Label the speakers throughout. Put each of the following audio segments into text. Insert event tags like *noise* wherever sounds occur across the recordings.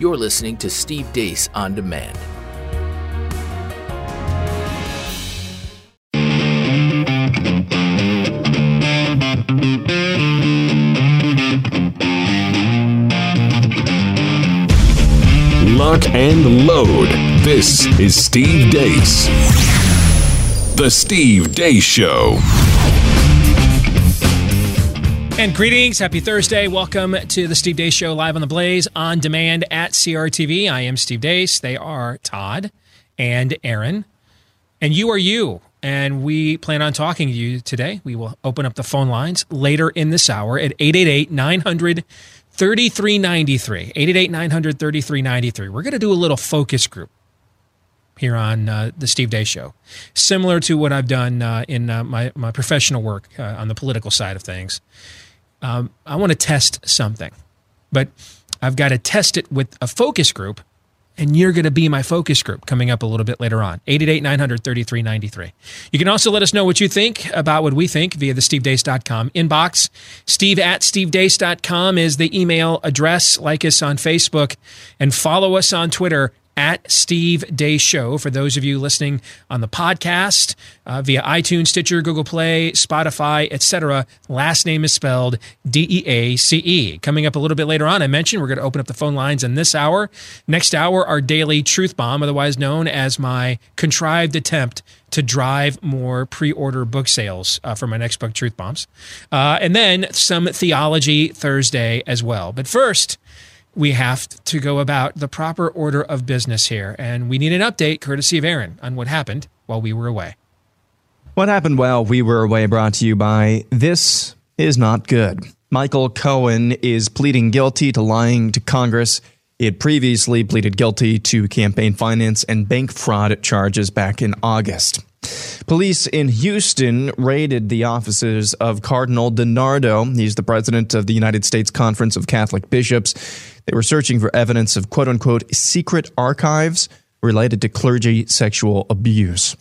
Speaker 1: You're listening to Steve Deace on Demand.
Speaker 2: Lock and load. This is Steve Deace. The Steve Deace Show.
Speaker 3: And greetings, happy Thursday. Welcome to the Steve Deace Show live on the Blaze on demand at CRTV. I am Steve Deace. They are Todd and Aaron. And you are you. And we plan on talking to you today. We will open up the phone lines later in this hour at 888 900 3393. 888 900 3393. We're going to do a little focus group here on uh, the Steve Deace Show, similar to what I've done uh, in uh, my, my professional work uh, on the political side of things um, I want to test something, but I've got to test it with a focus group, and you're going to be my focus group coming up a little bit later on. 888 900 3393. You can also let us know what you think about what we think via the stevedeace.com inbox. Steve at stevedeace.com is the email address. Like us on Facebook and follow us on Twitter at Steve Deace Show. For those of you listening on the podcast uh, via iTunes, Stitcher, Google Play, Spotify, etc., last name is spelled D E A C E. Coming up a little bit later on, I mentioned we're going to open up the phone lines in this hour. Next hour, our daily truth bomb, otherwise known as my contrived attempt to drive more pre-order book sales uh, for my next book, Truth Bombs, uh, and then some theology Thursday as well. But first we have to go about the proper order of business here. And we need an update, courtesy of Aaron, on what happened while we were away.
Speaker 4: What happened while we were away brought to you by This Is Not Good. Michael Cohen is pleading guilty to lying to Congress. He had previously pleaded guilty to campaign finance and bank fraud charges back in August. Police in Houston raided the offices of Cardinal DiNardo. He's the president of the United States Conference of Catholic Bishops. They were searching for evidence of quote unquote secret archives related to clergy sexual abuse.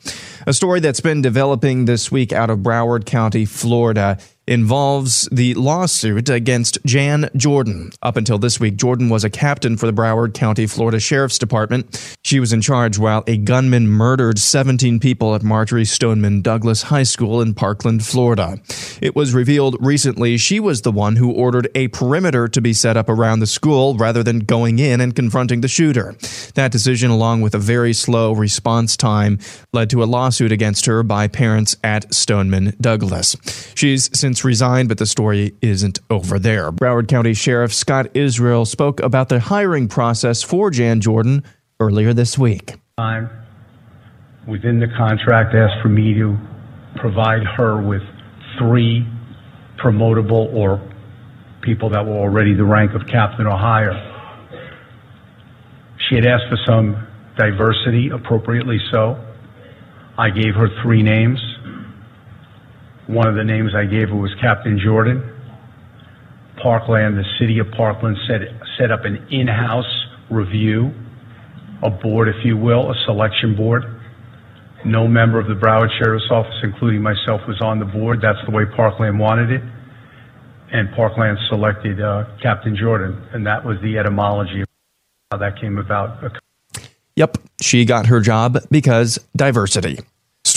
Speaker 4: A story that's been developing this week out of Broward County, Florida involves the lawsuit against Jan Jordan. Up until this week, Jordan was a captain for the Broward County, Florida Sheriff's Department. She was in charge while a gunman murdered 17 people at Marjory Stoneman Douglas High School in Parkland, Florida. It was revealed recently she was the one who ordered a perimeter to be set up around the school rather than going in and confronting the shooter. That decision, along with a very slow response time, led to a lawsuit against her by parents at Stoneman Douglas. She's since since resigned, but the story isn't over there. Broward County Sheriff Scott Israel spoke about the hiring process for Jan Jordan earlier this week.
Speaker 5: Time within the contract asked for me to provide her with three promotable or people that were already the rank of captain or higher. She had asked for some diversity, appropriately so. I gave her three names. One of the names I gave her was Captain Jordan. Parkland, the city of Parkland set, set up an in-house review, a board, if you will, a selection board. No member of the Broward Sheriff's Office, including myself, was on the board. That's the way Parkland wanted it. And Parkland selected uh, Captain Jordan, and that was the etymology of how that came about.
Speaker 4: Yep, she got her job because diversity.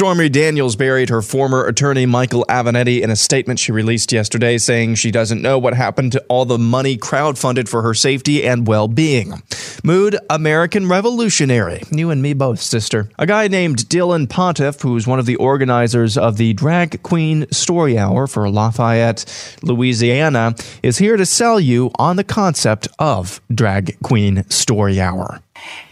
Speaker 4: Stormy Daniels buried her former attorney Michael Avenatti in a statement she released yesterday saying she doesn't know what happened to all the money crowdfunded for her safety and well being. Mood American Revolutionary. You and me both, sister. A guy named Dylan Pontiff, who's one of the organizers of the Drag Queen Story Hour for Lafayette, Louisiana, is here to sell you on the concept of Drag Queen Story Hour.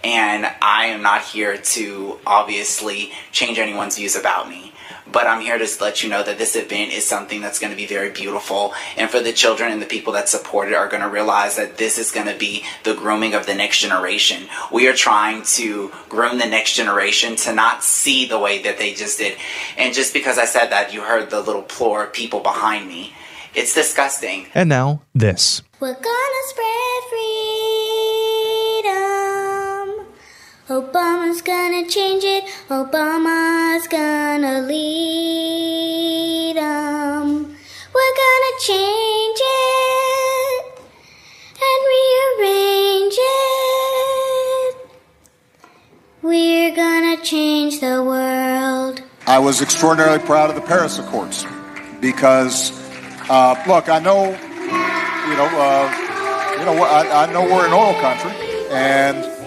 Speaker 6: And I am not here to obviously change anyone's views about me. But I'm here to let you know that this event is something that's going to be very beautiful. And for the children and the people that support it are going to realize that this is going to be the grooming of the next generation. We are trying to groom the next generation to not see the way that they just did. And just because I said that, you heard the little plure of people behind me. It's disgusting.
Speaker 4: And now, this.
Speaker 7: We're gonna spread freedom. Obama's gonna change it. Obama's gonna lead them. We're gonna change it and rearrange it. We're gonna change the world.
Speaker 8: I was extraordinarily proud of the Paris Accords because, uh, look, I know, you know, uh, you know, I, I know we're an oil country and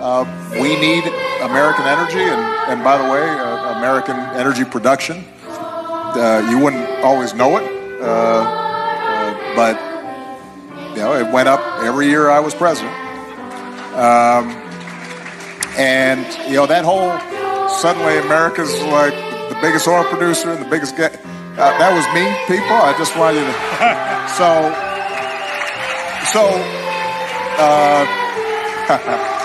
Speaker 8: uh, we need American energy, and, and by the way, uh, American energy production. Uh, you wouldn't always know it, uh, uh, but you know it went up every year I was president. Um, and you know that whole suddenly America's like the biggest oil producer and the biggest ga- uh, that was me, people. I just wanted to. *laughs* so, so, *laughs*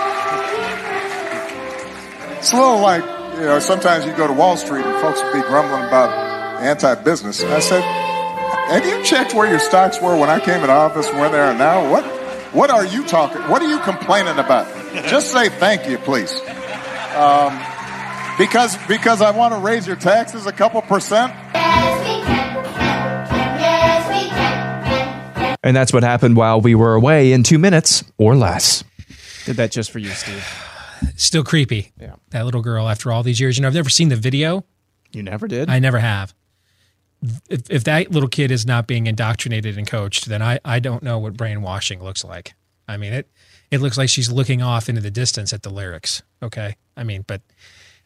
Speaker 8: it's a little like you know. Sometimes you go to Wall Street and folks will be grumbling about anti-business. And I said, "Have you checked where your stocks were when I came in office and where they are now? What, what are you talking? What are you complaining about? Just say thank you, please." Um, because because I want to raise your taxes a couple percent.
Speaker 4: And that's what happened while we were away in two minutes or less. Did that just for you, Steve.
Speaker 3: Still creepy.
Speaker 4: Yeah.
Speaker 3: That little girl after all these years. You know, I've never seen the video.
Speaker 4: You never did?
Speaker 3: I never have. If, if that little kid is not being indoctrinated and coached, then I, I don't know what brainwashing looks like. I mean, it it looks like she's looking off into the distance at the lyrics. Okay. I mean, but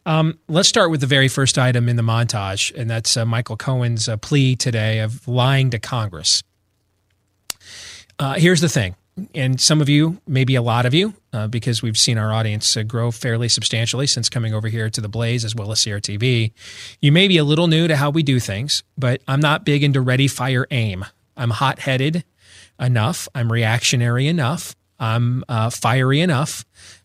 Speaker 3: um, let's start with the very first item in the montage, and that's uh, Michael Cohen's uh, plea today of lying to Congress. Uh, here's the thing, and some of you, maybe a lot of you, uh, because we've seen our audience uh, grow fairly substantially since coming over here to the Blaze as well as CRTV. You may be a little new to how we do things, but I'm not big into ready, fire, aim. I'm hot headed enough. I'm reactionary enough. I'm uh, fiery enough.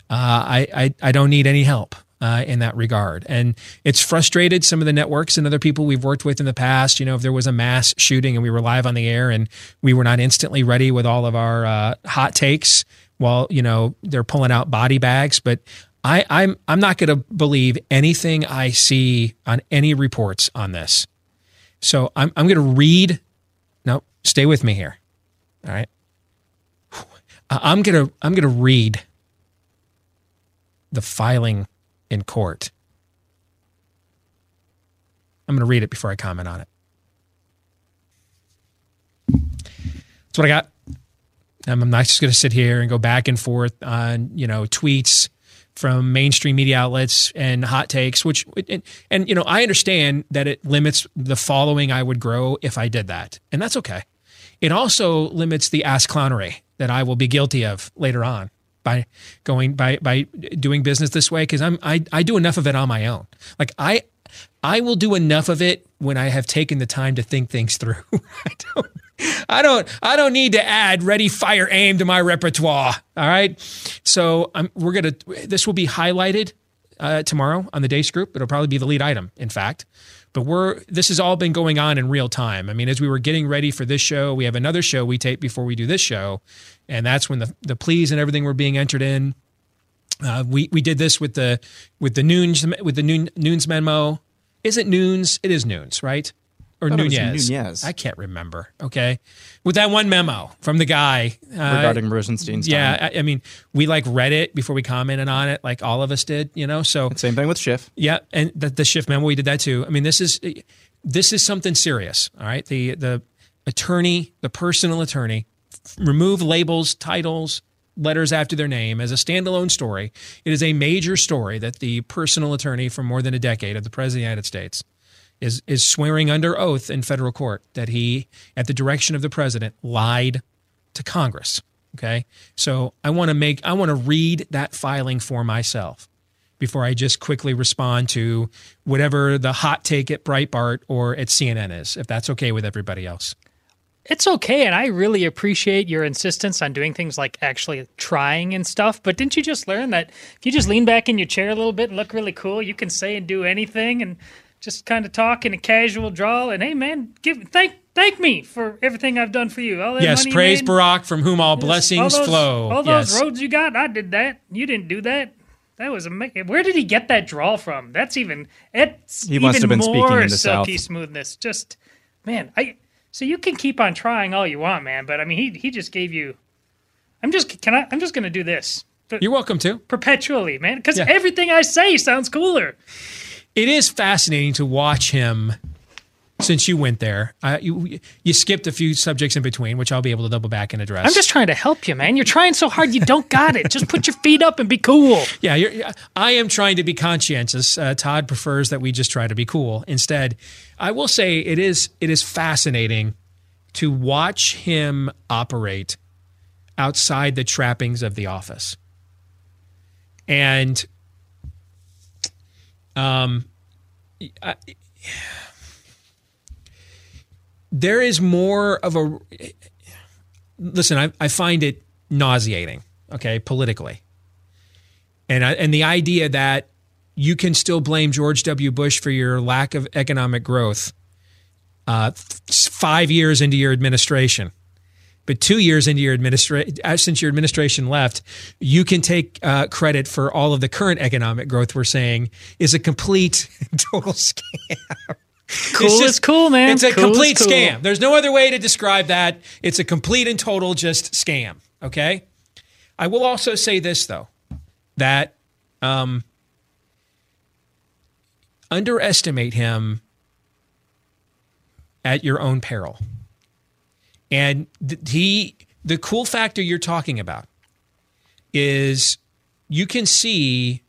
Speaker 3: Uh, I, I I don't need any help uh, in that regard. And it's frustrated some of the networks and other people we've worked with in the past. You know, if there was a mass shooting and we were live on the air and we were not instantly ready with all of our uh, hot takes while, you know, they're pulling out body bags. But I, I'm, I'm not going to believe anything I see on any reports on this. So I'm, I'm going to read. No, stay with me here. All right. I'm going to, I'm going to read the filing in court. I'm going to read it before I comment on it. That's what I got. I'm not just going to sit here and go back and forth on you know tweets from mainstream media outlets and hot takes, which and, and you know I understand that it limits the following I would grow if I did that, and that's okay. It also limits the ass clownery that I will be guilty of later on by going by by doing business this way because I'm I, I do enough of it on my own. Like I I will do enough of it when I have taken the time to think things through. *laughs* I don't I don't I don't need to add ready fire aim to my repertoire. All right. So I'm we're gonna this will be highlighted uh, tomorrow on the Deace group. It'll probably be the lead item, in fact. But we're this has all been going on in real time. I mean, as we were getting ready for this show, we have another show we tape before we do this show, and that's when the the pleas and everything were being entered in. Uh, we we did this with the with the noons with the noon, noons memo. Is it noons? It is noons, right? Or Nunes.
Speaker 4: Nunes.
Speaker 3: I can't remember. Okay, with that one memo from the guy uh,
Speaker 4: Regarding Rosenstein's
Speaker 3: Yeah,
Speaker 4: time.
Speaker 3: I, I mean, we like read it before we commented on it, like all of us did. You know, so
Speaker 4: Same thing with Schiff.
Speaker 3: yeah, and the, the Schiff memo we did that too. I mean, this is this is something serious. All right, the the attorney, the personal attorney, remove labels, titles, letters after their name as a standalone story. It is a major story that the personal attorney for more than a decade of the president of the United States is is swearing under oath in federal court that he, at the direction of the president, lied to Congress. Okay, so I want to make I want to read that filing for myself before I just quickly respond to whatever the hot take at Breitbart or at CNN is, if that's okay with everybody else.
Speaker 9: It's okay, and I really appreciate your insistence on doing things like actually trying and stuff. But didn't you just learn that if you just lean back in your chair a little bit and look really cool, you can say and do anything and just kind of talk in a casual drawl and hey man, give thank thank me for everything I've done for you. All that
Speaker 3: yes,
Speaker 9: money you
Speaker 3: praise
Speaker 9: made,
Speaker 3: Barack, from whom all
Speaker 9: all
Speaker 3: blessings
Speaker 9: those-
Speaker 3: flow.
Speaker 9: All those
Speaker 3: yes.
Speaker 9: roads you got, I did that. You didn't do that. That was amazing. Where did he get that drawl from? That's even it's
Speaker 4: He must
Speaker 9: even
Speaker 4: have been speaking
Speaker 9: more
Speaker 4: in the
Speaker 9: silky
Speaker 4: South.
Speaker 9: smoothness. Just man, I so you can keep on trying all you want, man. But I mean, he he just gave you. I'm just can I? I'm just gonna do this.
Speaker 3: You're welcome to.
Speaker 9: perpetually, man. Because
Speaker 3: Yeah.
Speaker 9: everything I say sounds cooler.
Speaker 3: It is fascinating to watch him since you went there. Uh, you, you skipped a few subjects in between, which I'll be able to double back and address.
Speaker 9: I'm just trying to help you, man. You're trying so hard, you don't got it. Just put your feet up and be cool. *laughs*
Speaker 3: Yeah, you're, I am trying to be conscientious. Uh, Todd prefers that we just try to be cool. Instead, I will say it is it is fascinating to watch him operate outside the trappings of the office, and um, I, there is more of a listen. I, I find it nauseating. Okay, politically and I, and the idea that you can still blame George W. Bush for your lack of economic growth uh, five years into your administration, but two years into your administration, since your administration left, you can take uh, credit for all of the current economic growth we're saying is a complete *laughs* total scam.
Speaker 9: Cool
Speaker 3: It's
Speaker 9: is cool, man.
Speaker 3: It's a
Speaker 9: Cool
Speaker 3: complete
Speaker 9: cool.
Speaker 3: scam. There's no other way to describe that. It's a complete and total just scam. Okay. I will also say this though, that um, underestimate him at your own peril. And he, the cool factor you're talking about is you can see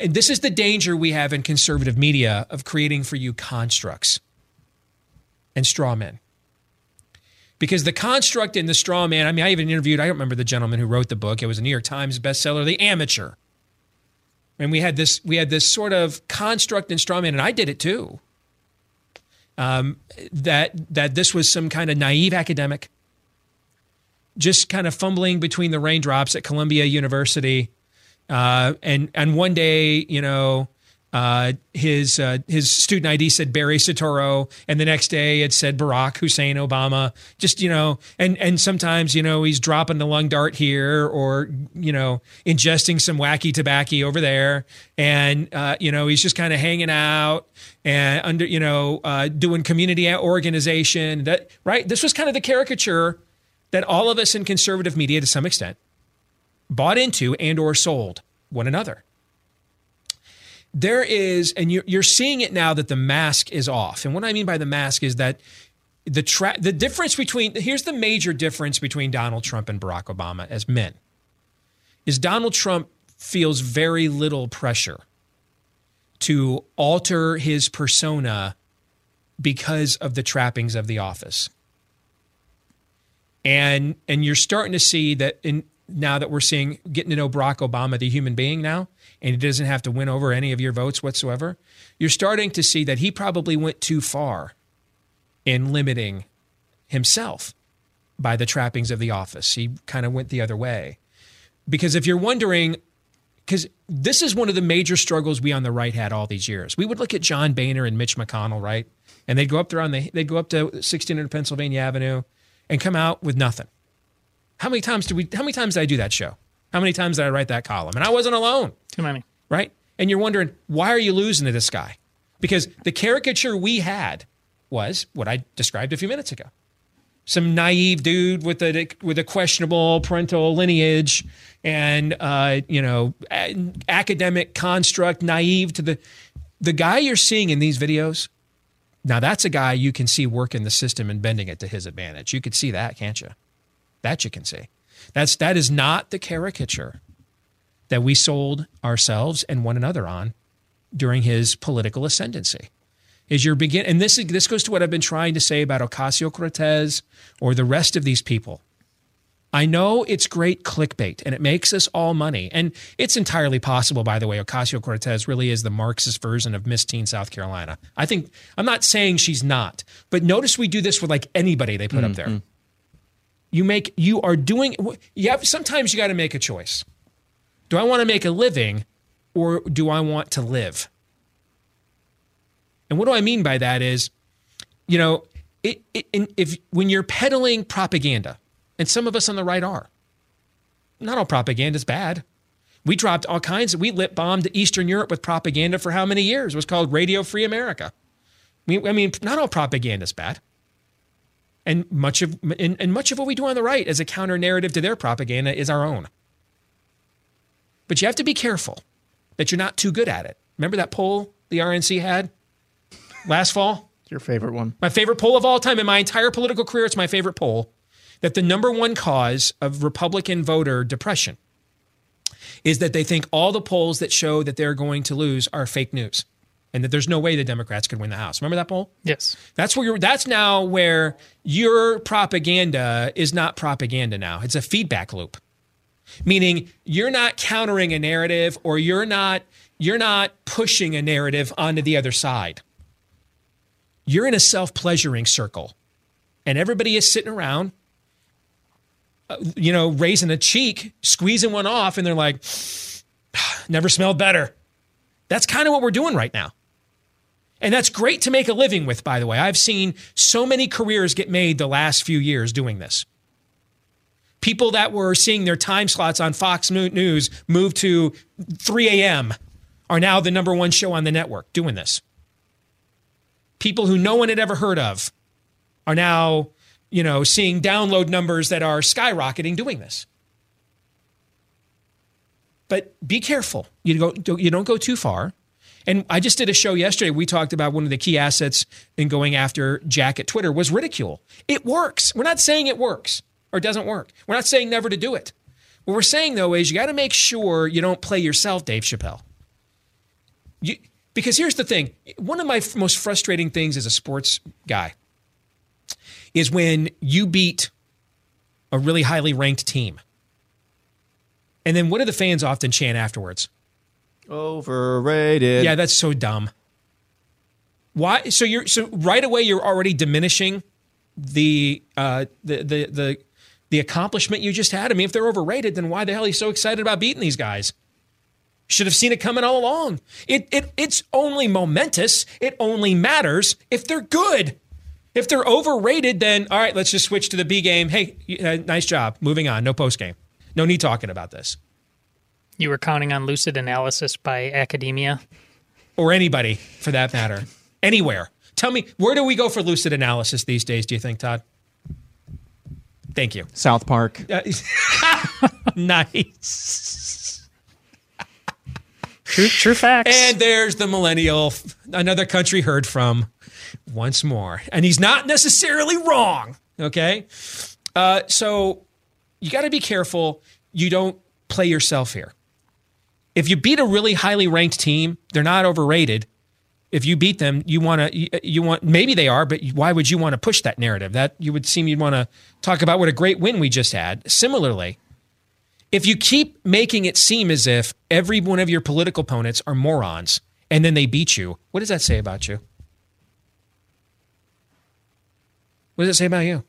Speaker 3: and this is the danger we have in conservative media of creating for you constructs and straw men. Because the construct in the straw man, I mean, I even interviewed, I don't remember the gentleman who wrote the book. It was a New York Times bestseller, The Amateur. And we had this, we had this sort of construct in straw man, and I did it too. Um, that that this was some kind of naive academic, just kind of fumbling between the raindrops at Columbia University uh, and and one day, you know, uh, his uh, his student ID said Barry Soetoro, and the next day it said Barack Hussein Obama. Just you know, and and sometimes you know he's dropping the lung dart here, or you know, ingesting some wacky tobacco over there, and uh, you know he's just kind of hanging out and under you know uh, doing community organization. That right? This was kind of the caricature that all of us in conservative media, to some extent, bought into and or sold one another there is and you're, you're seeing it now that the mask is off. And what i mean by the mask is that the tra- the difference between here's the major difference between donald trump and barack obama as men is donald trump feels very little pressure to alter his persona because of the trappings of the office. And and you're starting to see that in now that we're seeing getting to know Barack Obama, the human being now, and he doesn't have to win over any of your votes whatsoever, you're starting to see that he probably went too far in limiting himself by the trappings of the office. He kind of went the other way. Because if you're wondering, because this is one of the major struggles we on the right had all these years. We would look at John Boehner and Mitch McConnell, right? And they'd go up there on the, they'd go up to 1600 Pennsylvania Avenue and come out with nothing. How many times did we? How many times did I do that show? How many times did I write that column? And I wasn't alone,
Speaker 9: Too many.
Speaker 3: right? And you're wondering why are you losing to this guy? Because the caricature we had was what I described a few minutes ago. Some naive dude with a with a questionable parental lineage, and uh, you know, a- academic construct, naive to the the guy you're seeing in these videos. Now that's a guy you can see working the system and bending it to his advantage. You could see that, can't you? That you can see. That's that is not the caricature that we sold ourselves and one another on during his political ascendancy. Is your begin and this is this goes to what I've been trying to say about Ocasio Cortez or the rest of these people. I know it's great clickbait and it makes us all money. And it's entirely possible, by the way, Ocasio Cortez really is the Marxist version of Miss Teen South Carolina. I think, I'm not saying she's not, but notice we do this with like anybody they put up mm, there. Mm. You make, you are doing, you have, sometimes you got to make a choice. Do I want to make a living or do I want to live? And what do I mean by that is, you know, it, it, if when you're peddling propaganda, and some of us on the right are, not all propaganda is bad. We dropped all kinds of, we lip bombed Eastern Europe with propaganda for how many years? It was called Radio Free America. I mean not all propaganda is bad. And much of and, and much of what we do on the right as a counter narrative to their propaganda is our own. but you have to be careful that you're not too good at it. Remember that poll the RNC had last fall?
Speaker 4: Your favorite one.
Speaker 3: My favorite poll of all time in my entire political career, it's my favorite poll that the number one cause of Republican voter depression is that they think all the polls that show that they're going to lose are fake news and that there's no way the Democrats could win the House. Remember that poll?
Speaker 9: Yes.
Speaker 3: That's where you're, that's now where your propaganda is not propaganda now. It's a feedback loop. Meaning you're not countering a narrative or you're not you're not pushing a narrative onto the other side. You're in a self-pleasuring circle. And everybody is sitting around uh, you know, raising a cheek, squeezing one off and they're like *sighs* never smelled better. That's kind of what we're doing right now. And that's great to make a living with, by the way. I've seen so many careers get made the last few years doing this. People that were seeing their time slots on Fox News move to 3 a.m. are now the number one show on the network doing this. People who no one had ever heard of are now, you know, seeing download numbers that are skyrocketing doing this. But be careful. You, go, you don't go too far. And I just did a show yesterday. We talked about one of the key assets in going after Jack at Twitter was ridicule. It works. We're not saying it works or doesn't work. We're not saying never to do it. What we're saying though is you got to make sure you don't play yourself, Dave Chappelle. You, because here's the thing one of my f- most frustrating things as a sports guy is when you beat a really highly ranked team. And then what do the fans often chant afterwards?
Speaker 4: Overrated.
Speaker 3: Yeah, that's so dumb. Why? So you're so right away you're already diminishing the uh, the the the the accomplishment you just had. I mean, if they're overrated, then why the hell are you so excited about beating these guys? Should have seen it coming all along. It it it's only momentous. It only matters if they're good. If they're overrated, then all right, let's just switch to the B game. Hey, uh, nice job. Moving on. No post game. No need talking about this.
Speaker 9: You were counting on lucid analysis by academia?
Speaker 3: Or anybody for that matter. Anywhere. Tell me, where do we go for lucid analysis these days, do you think, Todd? Thank you.
Speaker 4: South Park.
Speaker 3: Uh, *laughs* nice.
Speaker 9: True, true facts.
Speaker 3: And there's the millennial, another country heard from once more. And he's not necessarily wrong. Okay. Uh, so you got to be careful you don't play yourself here. If you beat a really highly ranked team, they're not overrated. If you beat them, you want to you, want maybe they are, but why would you want to push that narrative? That you would seem you'd want to talk about what a great win we just had. Similarly, if you keep making it seem as if every one of your political opponents are morons and then they beat you, what does that say about you? What does it say about you?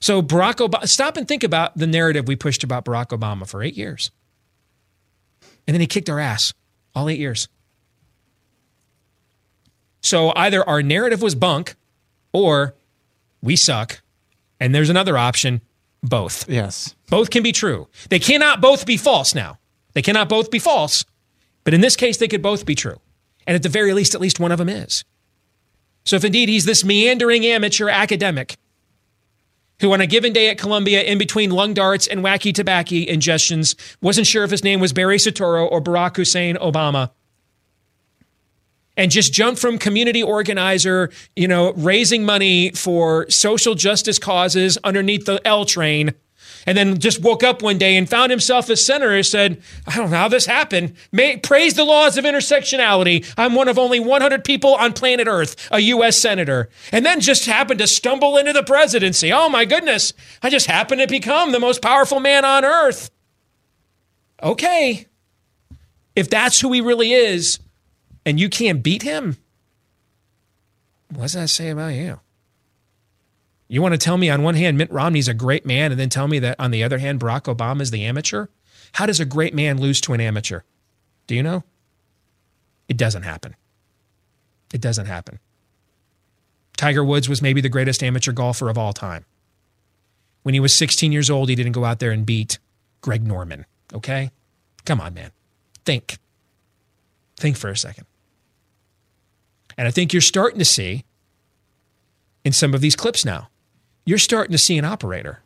Speaker 3: So Barack Obama, stop and think about the narrative we pushed about Barack Obama for eight years. And then he kicked our ass all eight years. So either our narrative was bunk or we suck. And there's another option both.
Speaker 4: Yes.
Speaker 3: Both can be true. They cannot both be false now. They cannot both be false. But in this case, they could both be true. And at the very least, at least one of them is. So if indeed he's this meandering amateur academic who on a given day at Columbia, in between lung darts and wacky tobacco ingestions, wasn't sure if his name was Barry Soetoro or Barack Hussein Obama, and just jumped from community organizer, you know, raising money for social justice causes underneath the L train, and then just woke up one day and found himself a senator and said, I don't know how this happened. May, praise the laws of intersectionality. I'm one of only 100 people on planet Earth, a U.S. senator. And then just happened to stumble into the presidency. Oh my goodness. I just happened to become the most powerful man on earth. Okay. If that's who he really is, and you can't beat him, what does that say about you? You want to tell me on one hand Mitt Romney's a great man and then tell me that on the other hand Barack Obama is the amateur? How does a great man lose to an amateur? Do you know? It doesn't happen. It doesn't happen. Tiger Woods was maybe the greatest amateur golfer of all time. When he was 16 years old, he didn't go out there and beat Greg Norman. Okay? Come on, man. Think. Think for a second. And I think you're starting to see in some of these clips now you're starting to see an operator.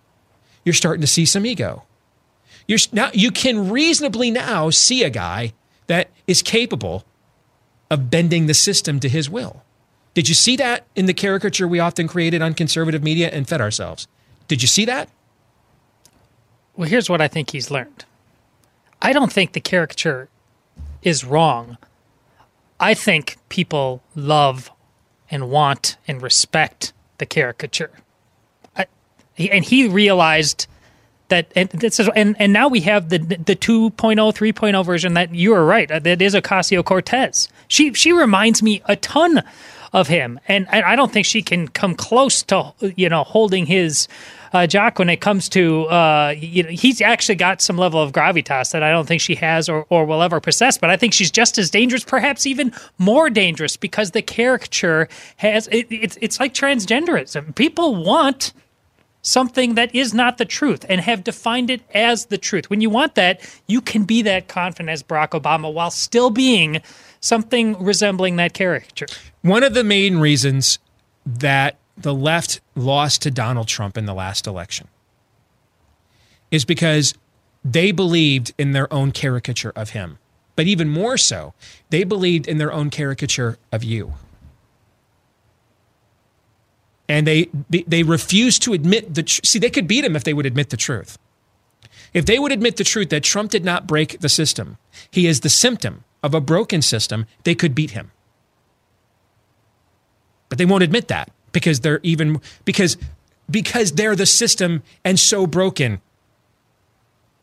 Speaker 3: You're starting to see some ego. You're now you can reasonably now see a guy that is capable of bending the system to his will. Did you see that in the caricature we often created on conservative media and fed ourselves? Did you see that?
Speaker 9: Well, here's what I think he's learned. I don't think the caricature is wrong. I think people love and want and respect the caricature. He, and he realized that and this is and, and now we have the the 2.0 3.0 version that you are right that is Ocasio Cortez. She she reminds me a ton of him and, and I don't think she can come close to you know holding his uh, Jock when it comes to uh, you know he's actually got some level of gravitas that I don't think she has or, or will ever possess. But I think she's just as dangerous, perhaps even more dangerous, because the caricature has it, it's it's like transgenderism. People want something that is not the truth and have defined it as the truth. When you want that, you can be that confident as Barack Obama while still being something resembling that character.
Speaker 3: One of the main reasons that the left lost to Donald Trump in the last election is because they believed in their own caricature of him. But even more so, they believed in their own caricature of you. And they they refused to admit the tr- see they could beat him if they would admit the truth. If they would admit the truth that Trump did not break the system, he is the symptom of a broken system, they could beat him. But they won't admit that because they're even because because they're the system and so broken.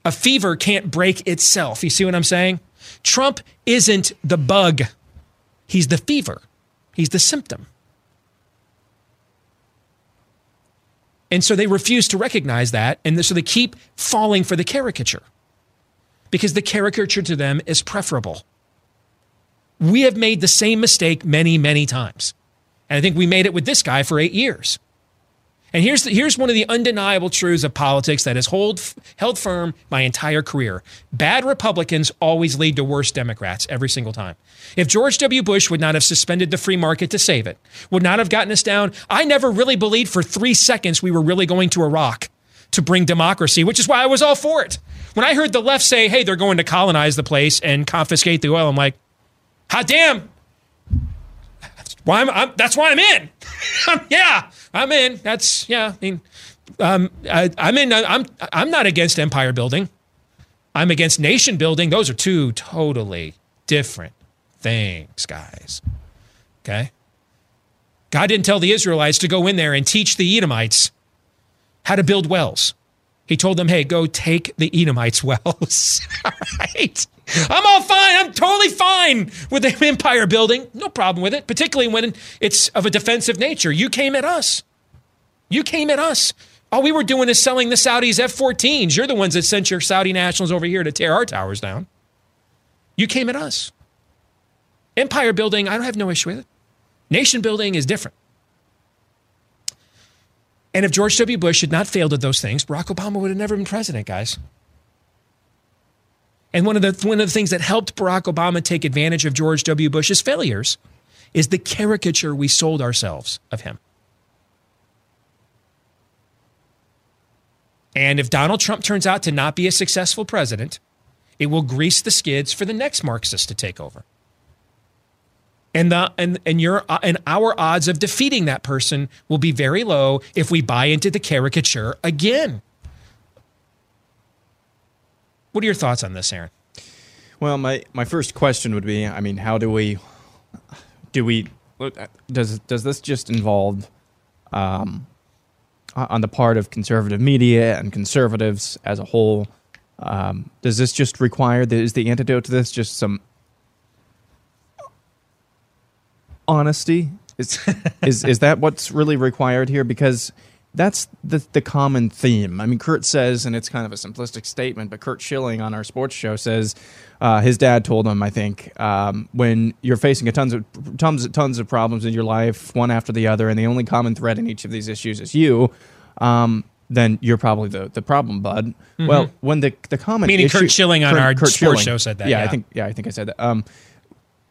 Speaker 3: A fever can't break itself. You see what I'm saying? Trump isn't the bug. He's the fever. He's the symptom. And so they refuse to recognize that. And so they keep falling for the caricature because the caricature to them is preferable. We have made the same mistake many, many times. And I think we made it with this guy for eight years. And here's, the, here's one of the undeniable truths of politics that has hold, held firm my entire career. Bad Republicans always lead to worse Democrats every single time. If George W. Bush would not have suspended the free market to save it, would not have gotten us down, I never really believed for three seconds we were really going to Iraq to bring democracy, which is why I was all for it. When I heard the left say, hey, they're going to colonize the place and confiscate the oil, I'm like, hot damn, why I'm, I'm, that's why I'm in. *laughs* yeah, I'm in. That's yeah. I mean, um, I, I'm in. I'm I'm not against empire building. I'm against nation building. Those are two totally different things, guys. Okay. God didn't tell the Israelites to go in there and teach the Edomites how to build wells. He told them, hey, go take the Edomites' *laughs* wells. *laughs* all right. I'm all fine. I'm totally fine with the *laughs* empire building. No problem with it, particularly when it's of a defensive nature. You came at us. You came at us. All we were doing is selling the Saudis F 14s. You're the ones that sent your Saudi nationals over here to tear our towers down. You came at us. Empire building, I don't have no issue with it. Nation building is different. And if George W. Bush had not failed at those things, Barack Obama would have never been president, guys. And one of the one of the things that helped Barack Obama take advantage of George W. Bush's failures is the caricature we sold ourselves of him. And if Donald Trump turns out to not be a successful president, it will grease the skids for the next Marxist to take over. And the and and your and our odds of defeating that person will be very low if we buy into the caricature again. What are your thoughts on this, Aaron?
Speaker 4: Well, my, my first question would be, I mean, how do we do we does does this just involve um, on the part of conservative media and conservatives as a whole? Um, does this just require is the antidote to this just some honesty? Is is is that what's really required here? Because that's the the common theme. I mean, Curt says, and it's kind of a simplistic statement, but Curt Schilling on our sports show says uh, his dad told him, I think, um, when you're facing a tons of tons tons of problems in your life, one after the other, and the only common thread in each of these issues is you. Um, then you're probably the, the problem, bud. Mm-hmm. Well, when the the common
Speaker 3: meaning
Speaker 4: issue,
Speaker 3: Curt Schilling on
Speaker 4: Curt,
Speaker 3: our
Speaker 4: Curt
Speaker 3: sports
Speaker 4: Schilling,
Speaker 3: show said that.
Speaker 4: Yeah,
Speaker 3: yeah,
Speaker 4: I think yeah, I think I said that. Um,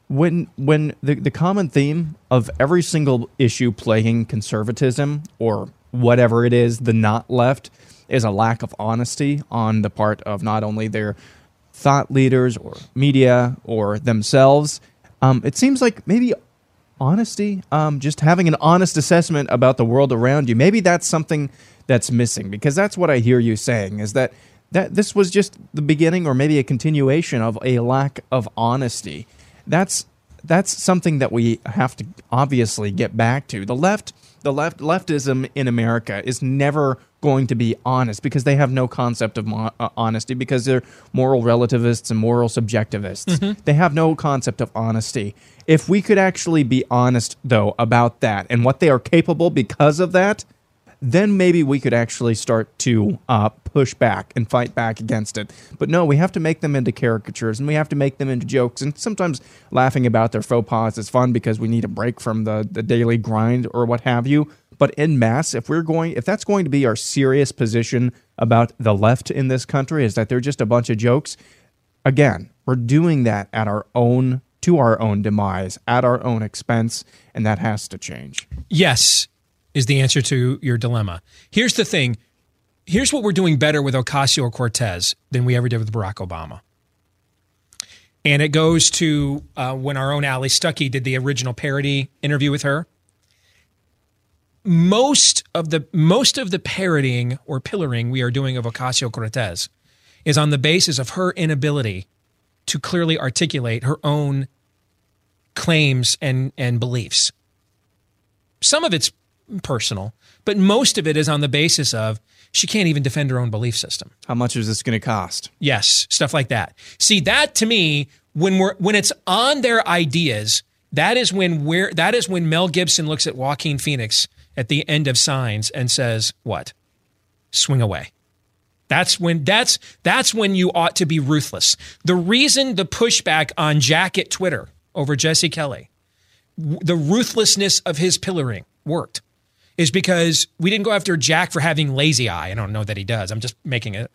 Speaker 4: when when the, the common theme of every single issue plaguing conservatism or whatever it is, the not left, is a lack of honesty on the part of not only their thought leaders or media or themselves. Um, it seems like maybe honesty, um, just having an honest assessment about the world around you. Maybe that's something that's missing because that's what I hear you saying is that that this was just the beginning or maybe a continuation of a lack of honesty. That's that's something that we have to obviously get back to. The left, the left leftism in America is never going to be honest because they have no concept of mo- uh, honesty because they're moral relativists and moral subjectivists. They have no concept of honesty. If we could actually be honest though about that and what they are capable because of that, then maybe we could actually start to uh, push back and fight back against it. But no, we have to make them into caricatures and we have to make them into jokes. And sometimes laughing about their faux pas is fun because we need a break from the, the daily grind or what have you. But in mass, if we're going, if that's going to be our serious position about the left in this country, is that they're just a bunch of jokes. Again, we're doing that at our own, to our own demise, at our own expense, and that has to change.
Speaker 3: Yes, is the answer to your dilemma. Here's the thing. Here's what we're doing better with Ocasio Cortez than we ever did with Barack Obama. And it goes to uh, when our own Allie Stuckey did the original parody interview with her. Most of the most of the parodying or pillaring we are doing of Ocasio Cortez is on the basis of her inability to clearly articulate her own claims and and beliefs. Some of it's personal, but most of it is on the basis of she can't even defend her own belief system.
Speaker 4: How much is this going to cost?
Speaker 3: Yes, stuff like that. See, that to me, when we're when it's on their ideas, that is when where that is when Mel Gibson looks at Joaquin Phoenix at the end of Signs and says, "What? Swing away." That's when that's that's when you ought to be ruthless. The reason the pushback on Jack at Twitter over Jesse Kelly, w- the ruthlessness of his pillaring worked is because we didn't go after Jack for having lazy eye. I don't know that he does. I'm just making it,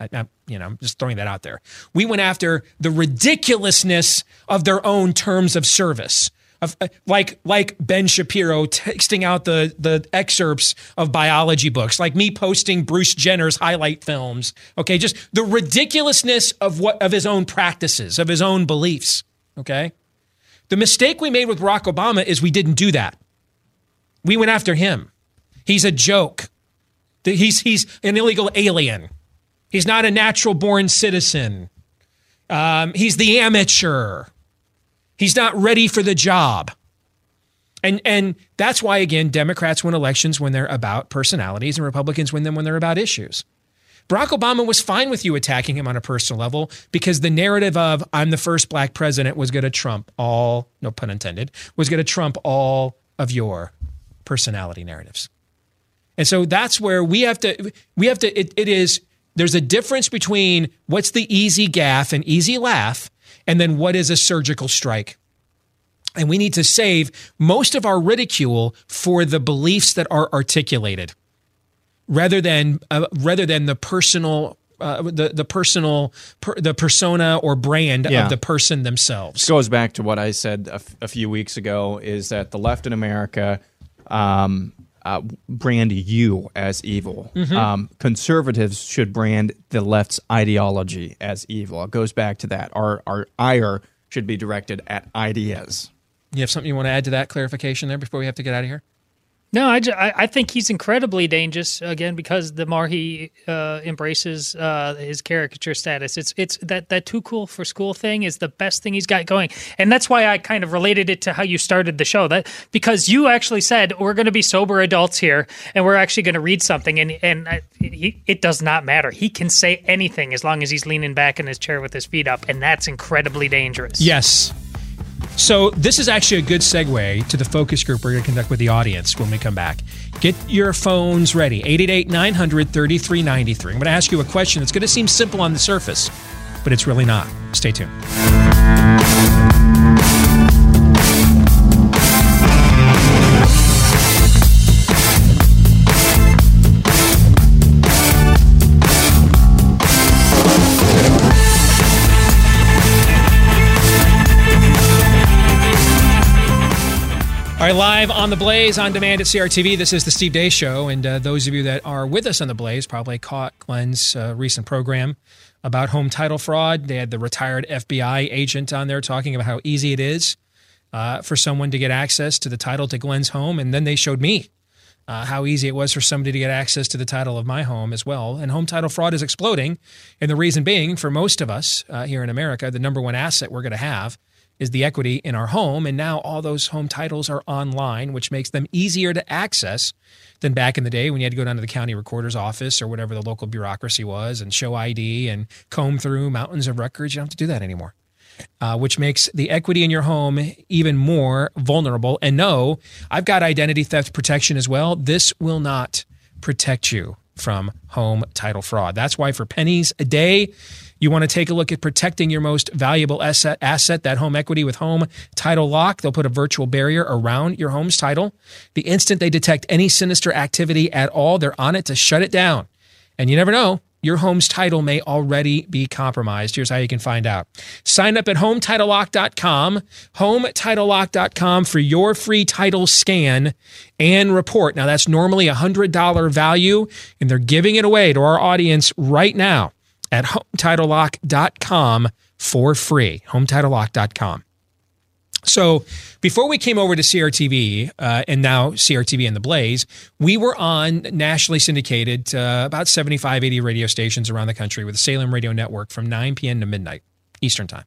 Speaker 3: you know, I'm just throwing that out there. We went after the ridiculousness of their own terms of service. Of, uh, like like Ben Shapiro texting out the the excerpts of biology books, like me posting Bruce Jenner's highlight films. Okay, just the ridiculousness of what of his own practices, of his own beliefs. Okay, the mistake we made with Barack Obama is we didn't do that. We went after him. He's a joke. He's he's an illegal alien. He's not a natural born citizen. Um, he's the amateur. He's not ready for the job. And and that's why again Democrats win elections when they're about personalities and Republicans win them when they're about issues. Barack Obama was fine with you attacking him on a personal level because the narrative of I'm the first black president was going to trump all no pun intended was going to trump all of your personality narratives. And so that's where we have to we have to it, it is there's a difference between what's the easy gaff and easy laugh and then what is a surgical strike. And we need to save most of our ridicule for the beliefs that are articulated rather than uh, rather than the personal uh, the the personal per, the persona or brand
Speaker 4: Yeah.
Speaker 3: of the person themselves.
Speaker 4: This goes back to what I said a, f- a few weeks ago is that the left in America um, uh, brand you as evil.
Speaker 3: Mhm.
Speaker 4: Um, conservatives should brand the left's ideology as evil. It goes back to that. Our, our ire should be directed at ideas.
Speaker 3: You have something you want to add to that clarification there before we have to get out of here?
Speaker 9: No, I, I, I think he's incredibly dangerous again because the more he uh, embraces uh, his caricature status, it's it's that that too cool for school thing is the best thing he's got going, and that's why I kind of related it to how you started the show. That because you actually said we're going to be sober adults here, and we're actually going to read something, and and I, he, it does not matter. He can say anything as long as he's leaning back in his chair with his feet up, and that's incredibly dangerous.
Speaker 3: Yes. So this is actually a good segue to the focus group we're going to conduct with the audience when we come back. Get your phones ready. 888-900-3393. I'm going to ask you a question that's going to seem simple on the surface, but it's really not. Stay tuned. Right, live on the Blaze on demand at CRTV. This is the Steve Day Show, and uh, those of you that are with us on the Blaze probably caught Glenn's uh, recent program about home title fraud. They had the retired FBI agent on there talking about how easy it is uh, for someone to get access to the title to Glenn's home, and then they showed me uh, how easy it was for somebody to get access to the title of my home as well. And home title fraud is exploding, and the reason being, for most of us uh, here in America, the number one asset we're going to have is the equity in our home. And now all those home titles are online, which makes them easier to access than back in the day when you had to go down to the county recorder's office or whatever the local bureaucracy was and show ID and comb through mountains of records. You don't have to do that anymore. Uh, which makes the equity in your home even more vulnerable. And no, I've got identity theft protection as well. This will not protect you from home title fraud. That's why for pennies a day, you want to take a look at protecting your most valuable asset, asset, that home equity with Home Title Lock. They'll put a virtual barrier around your home's title. The instant they detect any sinister activity at all, they're on it to shut it down. And you never know, your home's title may already be compromised. Here's how you can find out. Sign up at hometitlelock.com, hometitlelock.com for your free title scan and report. Now, that's normally a $100 value, and they're giving it away to our audience right now at hometitlelock.com for free. Hometitlelock.com. So before we came over to CRTV uh, and now CRTV and the Blaze, we were on nationally syndicated uh, about 75, 80 radio stations around the country with the Salem Radio Network from 9 p.m. to midnight Eastern Time.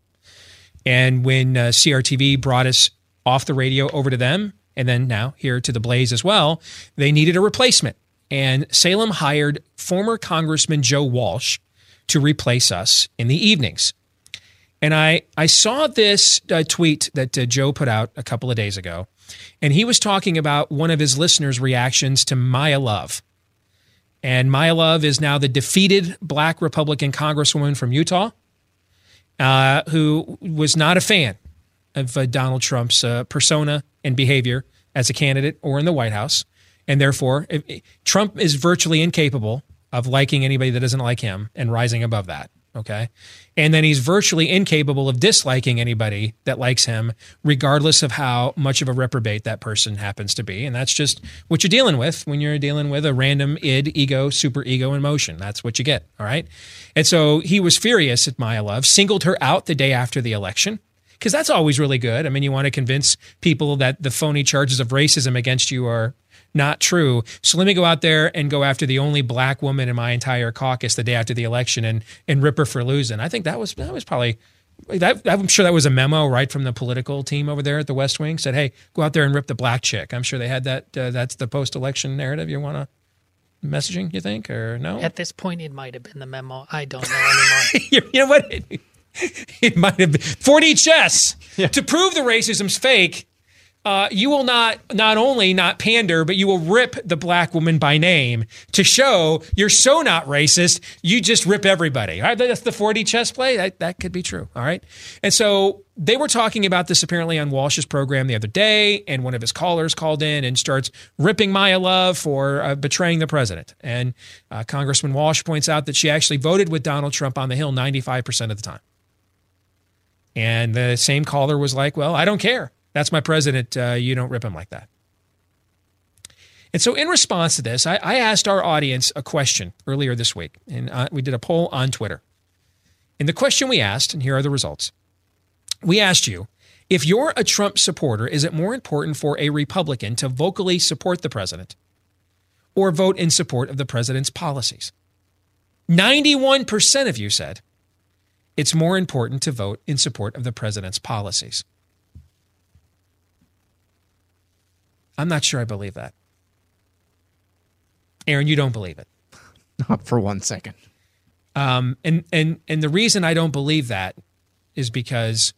Speaker 3: And when uh, CRTV brought us off the radio over to them, and then now here to the Blaze as well, they needed a replacement. And Salem hired former Congressman Joe Walsh to replace us in the evenings. And I, I saw this uh, tweet that uh, Joe put out a couple of days ago, and he was talking about one of his listeners' reactions to Mia Love. And Mia Love is now the defeated black Republican congresswoman from Utah uh, who was not a fan of uh, Donald Trump's uh, persona and behavior as a candidate or in the White House. And therefore, if, Trump is virtually incapable of liking anybody that doesn't like him and rising above that. Okay. And then he's virtually incapable of disliking anybody that likes him, regardless of how much of a reprobate that person happens to be. And that's just what you're dealing with when you're dealing with a random id, ego, super ego in motion. That's what you get. All right. And so he was furious at Mia Love, singled her out the day after the election because that's always really good. I mean, you want to convince people that the phony charges of racism against you are not true. So let me go out there and go after the only black woman in my entire caucus the day after the election and and rip her for losing. I think that was that was probably that, I'm sure that was a memo right from the political team over there at the West Wing. Said, "Hey, go out there and rip the black chick." I'm sure they had that. Uh, that's the post-election narrative you want to messaging. You think or no?
Speaker 9: At this point, it might have been the memo. I don't know anymore. *laughs*
Speaker 3: you, you know what? It, *laughs* it might have been 4D chess yeah. to prove the racism's fake uh, you will not not only not pander, but you will rip the black woman by name to show you're so not racist. You just rip everybody. All right, that's the 4D chess play. That, that could be true. All right, and so they were talking about this apparently on Walsh's program the other day, and one of his callers called in and starts ripping Mia Love for uh, betraying the president. And uh, Congressman Walsh points out that she actually voted with Donald Trump on the Hill 95% of the time. And the same caller was like, "Well, I don't care." That's my president. Uh, you don't rip him like that. And so, in response to this, I, I asked our audience a question earlier this week, and uh, we did a poll on Twitter. And the question we asked, and here are the results we asked you, if you're a Trump supporter, is it more important for a Republican to vocally support the president or vote in support of the president's policies? 91% of you said it's more important to vote in support of the president's policies. I'm not sure I believe that. Aaron, you don't believe it. *laughs*
Speaker 4: Not for one second.
Speaker 3: Um, and and and the reason I don't believe that is because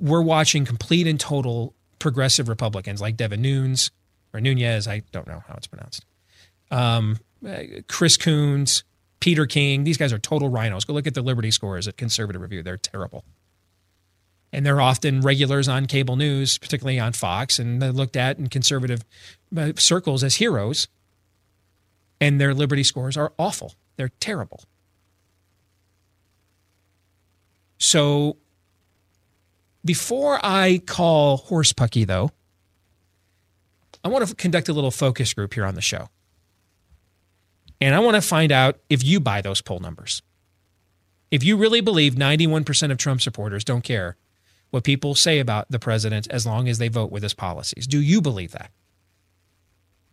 Speaker 3: we're watching complete and total progressive Republicans like Devin Nunes or Nunez. I don't know how it's pronounced. Um, Chris Coons, Peter King. These guys are total rhinos. Go look at the Liberty scores at Conservative Review. They're terrible and they're often regulars on cable news, particularly on Fox, and they're looked at in conservative uh, circles as heroes. And their Liberty scores are awful. They're terrible. So before I call horse pucky, though, I want to conduct a little focus group here on the show. And I want to find out if you buy those poll numbers. If you really believe 91% of Trump supporters don't care what people say about the president as long as they vote with his policies, do you believe that?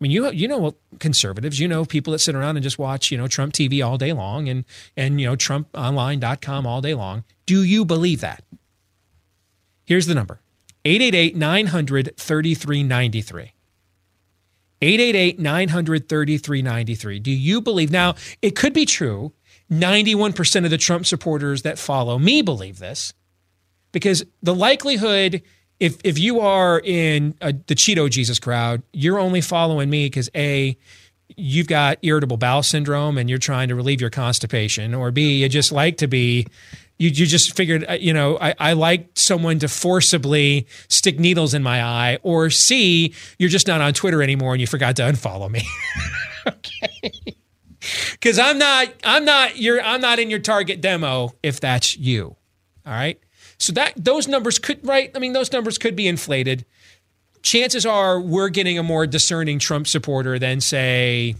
Speaker 3: I mean, you you know conservatives, you know people that sit around and just watch, you know, Trump TV all day long and and you know trumponline.com all day long. Do you believe that? Here's the number. 888-900-3393. 888-900-3393. Do you believe now it could be true 91% of the Trump supporters that follow me believe this because the likelihood if if you are in a, the Cheeto Jesus crowd, you're only following me because a you've got irritable bowel syndrome and you're trying to relieve your constipation, or b you just like to be. You, you just figured, uh, you know, I, I like someone to forcibly stick needles in my eye, or C, you're just not on Twitter anymore and you forgot to unfollow me. *laughs* okay because I'm not I'm not your I'm not in your target demo if that's you. All right. So that those numbers could right. I mean, those numbers could be inflated. Chances are we're getting a more discerning Trump supporter than say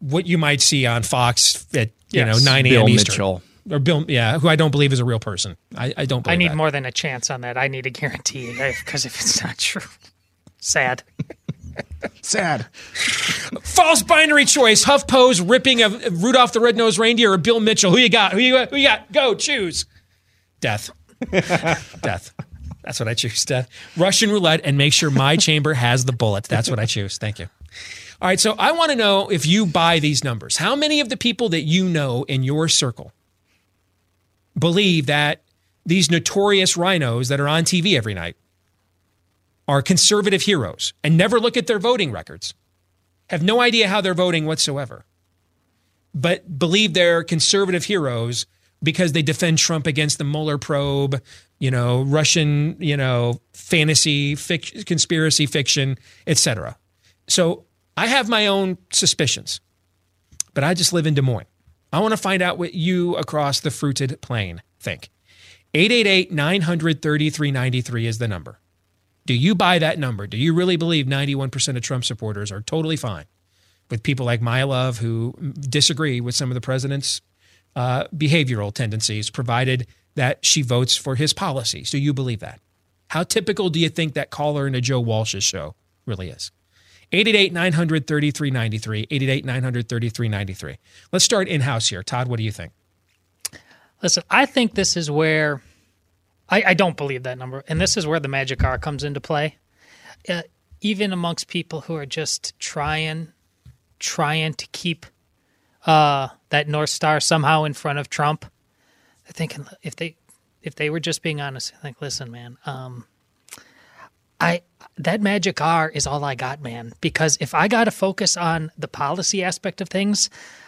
Speaker 3: what you might see on Fox at you yes. know 9 a.m. Eastern. Mitchell. Or Bill, yeah, who I don't believe is a real person. I, I don't. I
Speaker 9: need
Speaker 3: that.
Speaker 9: more than a chance on that. I need a guarantee because if it's not true, *laughs* sad.
Speaker 4: Sad.
Speaker 3: False binary choice. HuffPo's ripping of Rudolph the Red-Nosed Reindeer or Bill Mitchell. Who you got? Who you got? Who you got? Go choose. Death. *laughs* Death. That's what I choose. Death. Russian roulette and make sure my chamber has the bullet. That's what I choose. Thank you. All right. So I want to know if you buy these numbers. How many of the people that you know in your circle believe that these notorious rhinos that are on TV every night are conservative heroes and never look at their voting records, have no idea how they're voting whatsoever, but believe they're conservative heroes because they defend Trump against the Mueller probe, you know, Russian, you know, fantasy, fic- conspiracy fiction, etc. So I have my own suspicions, but I just live in Des Moines. I want to find out what you across the fruited plain think. 888 900 3393 is the number. Do you buy that number? Do you really believe 91% of Trump supporters are totally fine with people like Mia Love who disagree with some of the president's uh, behavioral tendencies, provided that she votes for his policies? Do you believe that? How typical do you think that caller in a Joe Walsh's show really is? 888 900 3393. 888 900 3393. Let's start in house here. Todd, what do you think?
Speaker 9: Listen, I think this is where I, I don't believe that number, and this is where the magic R comes into play. Uh, even amongst people who are just trying, trying to keep uh, that North Star somehow in front of Trump, they're thinking if they if they were just being honest, like, listen, man, um, I that magic R is all I got, man. Because if I got to focus on the policy aspect of things, I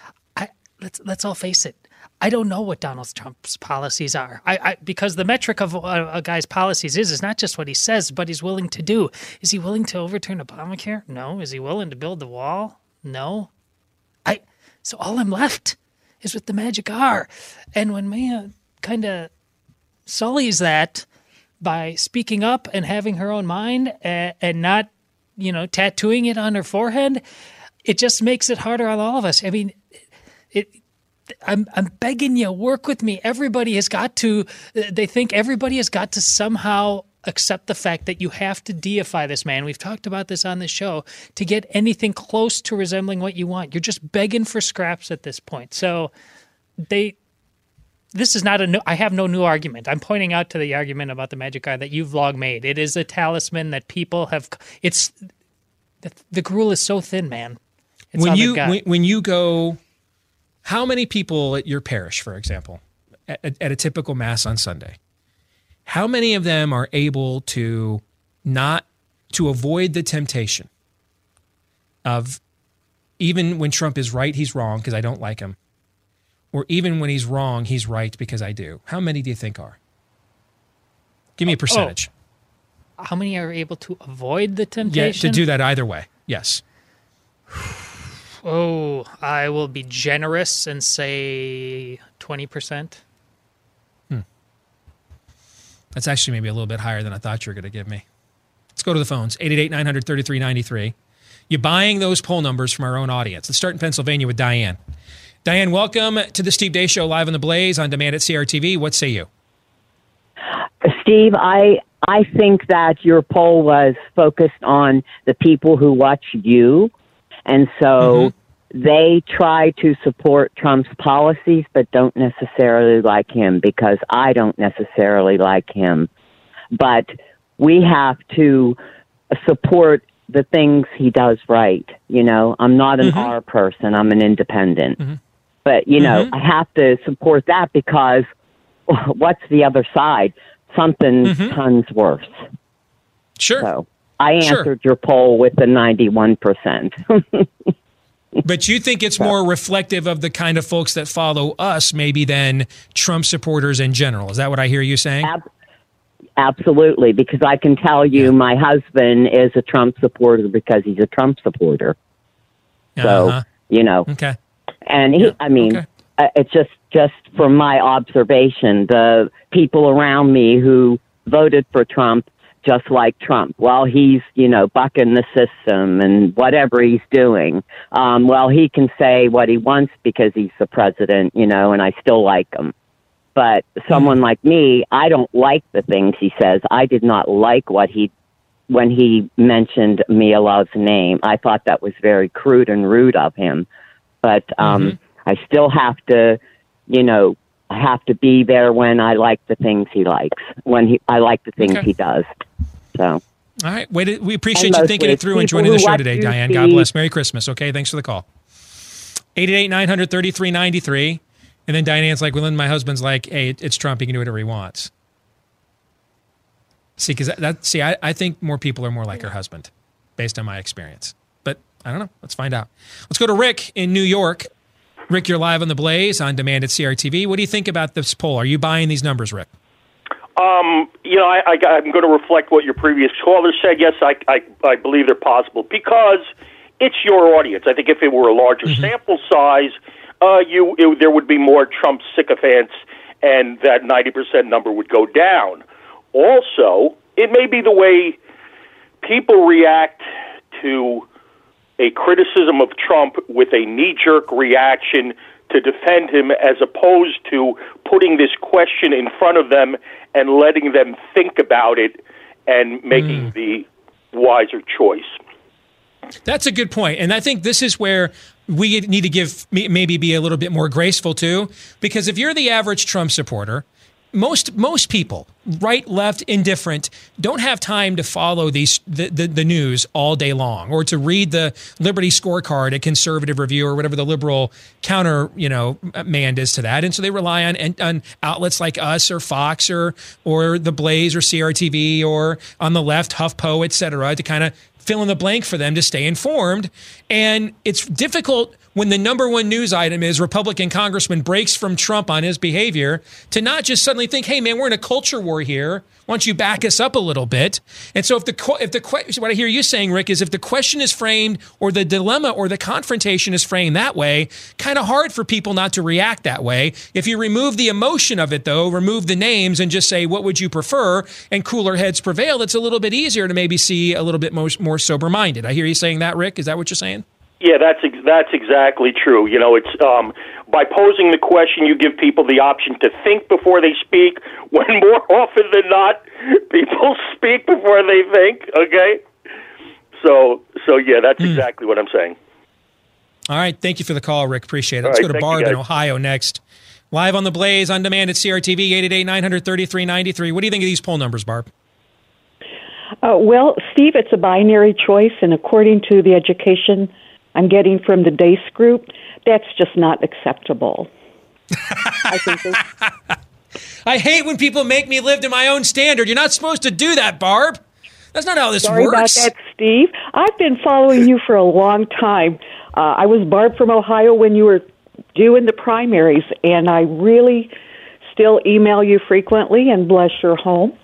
Speaker 9: let's let's all face it, I don't know what Donald Trump's policies are. I, I because the metric of a, a, guy's policies is is not just what he says, but he's willing to do. Is he willing to overturn Obamacare? No. Is he willing to build the wall? No. I so all I'm left is with the magic R, and when Mia kind of sullies that by speaking up and having her own mind and, and not, you know, tattooing it on her forehead, it just makes it harder on all of us. I mean, it I'm I'm begging you, work with me. Everybody has got to. Uh, they think everybody has got to somehow accept the fact that you have to deify this man. We've talked about this on the show to get anything close to resembling what you want. You're just begging for scraps at this point. So they. This is not a new. I have no new argument. I'm pointing out to the argument about the magic eye that you've long made. It is a talisman that people have. It's the, the gruel is so thin, man.
Speaker 3: It's when you when, when you go how many people at your parish, for example, at, at a typical Mass on Sunday, how many of them are able to not, to avoid the temptation of even when Trump is right, he's wrong because I don't like him, or even when he's wrong, he's right because I do? How many do you think are? Give me a oh, oh. percentage.
Speaker 9: Oh. How many are able to avoid the temptation?
Speaker 3: Yeah, to do that either way. Yes.
Speaker 9: Oh, I will be generous and say 20%.
Speaker 3: Hmm. That's actually maybe a little bit higher than I thought you were going to give me. Let's go to the phones 888 900 3393. You're buying those poll numbers from our own audience. Let's start in Pennsylvania with Diane. Diane, welcome to the Steve Deace Show live on the Blaze on demand at CRTV. What say you?
Speaker 10: Steve, I I think that your poll was focused on the people who watch you, and so mm-hmm. they try to support Trump's policies, but don't necessarily like him because I don't necessarily like him. But we have to support the things he does right. You know, I'm not an mm-hmm. R person; I'm an independent. Mm-hmm. But you know, mm-hmm. I have to support that because *laughs* what's the other side? Something mm-hmm. tons worse.
Speaker 3: Sure.
Speaker 10: So I answered sure. your poll with the 91 percent. *laughs*
Speaker 3: but you think it's more reflective of the kind of folks that follow us, maybe, than Trump supporters in general. Is that what I hear you saying? Ab-
Speaker 10: absolutely, because I can tell you, my husband is a Trump supporter because he's a Trump supporter. So uh-huh. you know,
Speaker 3: okay.
Speaker 10: And he, yeah. I mean, okay. uh, it's just just from my observation, the people around me who voted for Trump just like Trump. Well, he's, you know, bucking the system and whatever he's doing. Um, well, he can say what he wants because he's the president, you know, and I still like him. But someone like me, I don't like the things he says. I did not like what he, when he mentioned Mia Love's name. I thought that was very crude and rude of him but um, mm-hmm. I still have to, you know, have to be there when I like the things he likes, when he I like the things okay. he does. So.
Speaker 3: All right. Wait, we appreciate you thinking it through and joining the show today, Diane. God bless. Merry Christmas. Okay. Thanks for the call. 888 900 3393. And then Diane's like, well, then my husband's like, hey, it's Trump. He can do whatever he wants. See, because that, that, see, I, I think more people are more like her husband based on my experience. But I don't know. Let's find out. Let's go to Rick in New York. Rick, you're live on the Blaze on demand at CRTV. What do you think about this poll? Are you buying these numbers, Rick?
Speaker 11: Um, you know, I, I, am going to reflect what your previous caller said. Yes, I, I, I believe they're possible because it's your audience. I think if it were a larger mm-hmm. sample size, uh, you it, there would be more Trump sycophants, and that 90% number would go down. Also, it may be the way people react to a criticism of Trump with a knee jerk reaction to defend him as opposed to putting this question in front of them and letting them think about it and making mm. the wiser choice.
Speaker 3: That's a good point. And I think this is where we need to give maybe be a little bit more graceful too because if you're the average Trump supporter most most people, right, left, indifferent, don't have time to follow these the, the, the, news all day long or to read the Liberty scorecard, a conservative review, or whatever the liberal counter you know man is to that, and so they rely on on outlets like us or Fox or or the Blaze or CRTV or on the left HuffPo, et cetera, to kind of fill in the blank for them to stay informed. And it's difficult when the number one news item is Republican congressman breaks from Trump on his behavior to not just suddenly think, hey, man, we're in a culture war here. Why don't you back us up a little bit? And so if the, if the, what I hear you saying, Rick, is if the question is framed or the dilemma or the confrontation is framed that way, kind of hard for people not to react that way. If you remove the emotion of it, though, remove the names and just say, what would you prefer? And cooler heads prevail, it's a little bit easier to maybe see a little bit more, more sober minded. I hear you saying that, Rick. Is that what you're saying?
Speaker 11: Yeah, that's that's exactly true. You know, it's um, by posing the question, you give people the option to think before they speak. *laughs* When more often than not, people *laughs* speak before they think. Okay, so so yeah, that's mm. exactly what I'm saying.
Speaker 3: All right, thank you for the call, Rick. Appreciate it. Let's right, go to Barb in Ohio next. Live on the Blaze on demand at CRTV 888 933 93. What do you think of these poll numbers, Barb?
Speaker 12: Uh, well, Steve, it's a binary choice, and according to the education I'm getting from the Deace group, that's just not acceptable. *laughs*
Speaker 3: I think *laughs* I hate when people make me live to my own standard. You're not supposed to do that, Barb. That's not how this
Speaker 12: Sorry
Speaker 3: works.
Speaker 12: about that, Steve. I've been following you for a long time. Uh, I was Barb from Ohio when you were doing the primaries, and I really still email you frequently and bless your home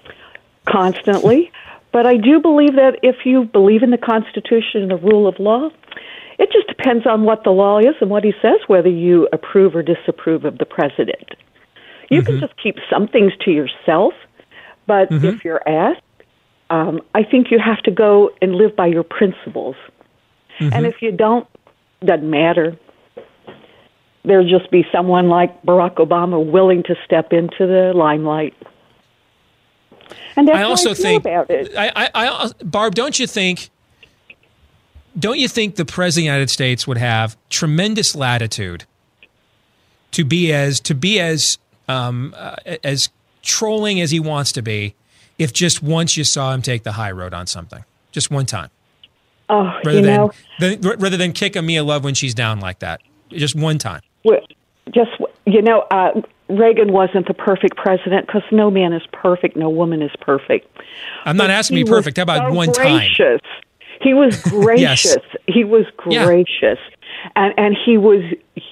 Speaker 12: constantly. *laughs* But I do believe that if you believe in the Constitution and the rule of law, it just depends on what the law is and what he says, whether you approve or disapprove of the president. You mm-hmm. can just keep some things to yourself, but mm-hmm. if you're asked, um, I think you have to go and live by your principles.
Speaker 3: Mm-hmm.
Speaker 12: And if you don't, doesn't matter. There'll just be someone like Barack Obama willing to step into the limelight. And that's
Speaker 3: I also
Speaker 12: I
Speaker 3: think,
Speaker 12: about it.
Speaker 3: I, I, I, Barb, don't you think? Don't you think the president of the United States would have tremendous latitude to be as to be as um, uh, as trolling as he wants to be, if just once you saw him take the high road on something, just one time,
Speaker 12: Oh,
Speaker 3: rather
Speaker 12: you
Speaker 3: than,
Speaker 12: know,
Speaker 3: than rather than kick a Mia Love when she's down like that, just one time.
Speaker 12: Well, just you know, uh, Reagan wasn't the perfect president because no man is perfect, no woman is perfect.
Speaker 3: I'm not
Speaker 12: But
Speaker 3: asking be perfect. How about
Speaker 12: so
Speaker 3: one time?
Speaker 12: He was *laughs* gracious. He was
Speaker 3: Yeah.
Speaker 12: gracious, and and he was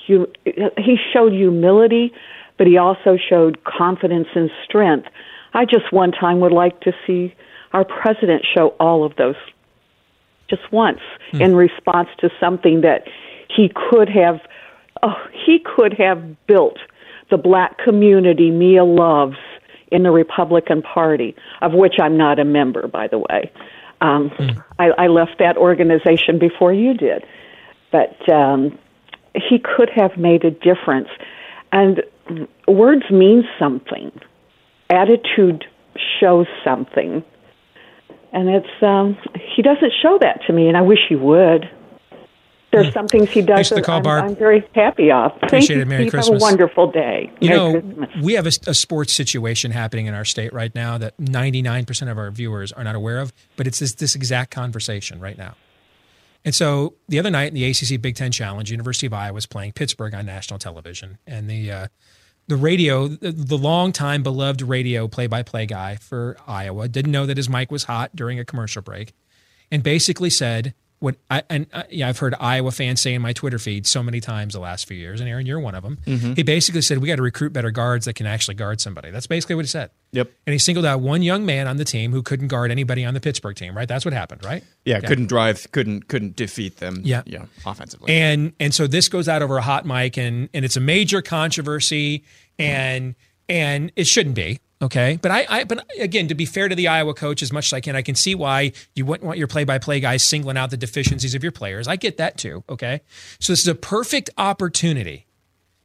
Speaker 12: hu- he showed humility, but he also showed confidence and strength. I just one time would like to see our president show all of those just once
Speaker 3: Hmm.
Speaker 12: in response to something that he could have oh, he could have built the black community Mia loves in the Republican Party, of which I'm not a member, by the way. Um, I, I left that organization before you did, but um, he could have made a difference. And words mean something. Attitude shows something, and it's um, he doesn't show that to me, and I wish he would. There's some things he does
Speaker 3: Thanks for the
Speaker 12: that
Speaker 3: call,
Speaker 12: I'm,
Speaker 3: Barb.
Speaker 12: I'm very happy of. Thank
Speaker 3: Appreciate
Speaker 12: you,
Speaker 3: it. Merry
Speaker 12: Steve. Have a wonderful day.
Speaker 3: You
Speaker 12: Merry
Speaker 3: know,
Speaker 12: Christmas.
Speaker 3: we have a, a sports situation happening in our state right now that 99% of our viewers are not aware of, but it's this, this exact conversation right now. And so the other night in the ACC Big Ten Challenge, University of Iowa was playing Pittsburgh on national television, and the uh, the radio, the, the longtime beloved radio play-by-play guy for Iowa, didn't know that his mic was hot during a commercial break, and basically said what I and uh, yeah, I've heard Iowa fans say in my Twitter feed so many times the last few years, and Aaron, you're one of them.
Speaker 4: Mhm.
Speaker 3: He basically said we got to recruit better guards that can actually guard somebody. That's basically what he said.
Speaker 4: Yep.
Speaker 3: And he singled out one young man on the team who couldn't guard anybody on the Pittsburgh team. Right? That's what happened. Right?
Speaker 4: Yeah, couldn't drive, couldn't couldn't defeat them.
Speaker 3: Yeah.
Speaker 4: yeah, offensively.
Speaker 3: And and so this goes out over a hot mic and and it's a major controversy and and it shouldn't be. Okay. But I, I but again, to be fair to the Iowa coach as much as I can, I can see why you wouldn't want your play by play guys singling out the deficiencies of your players. I get that too. Okay. So this is a perfect opportunity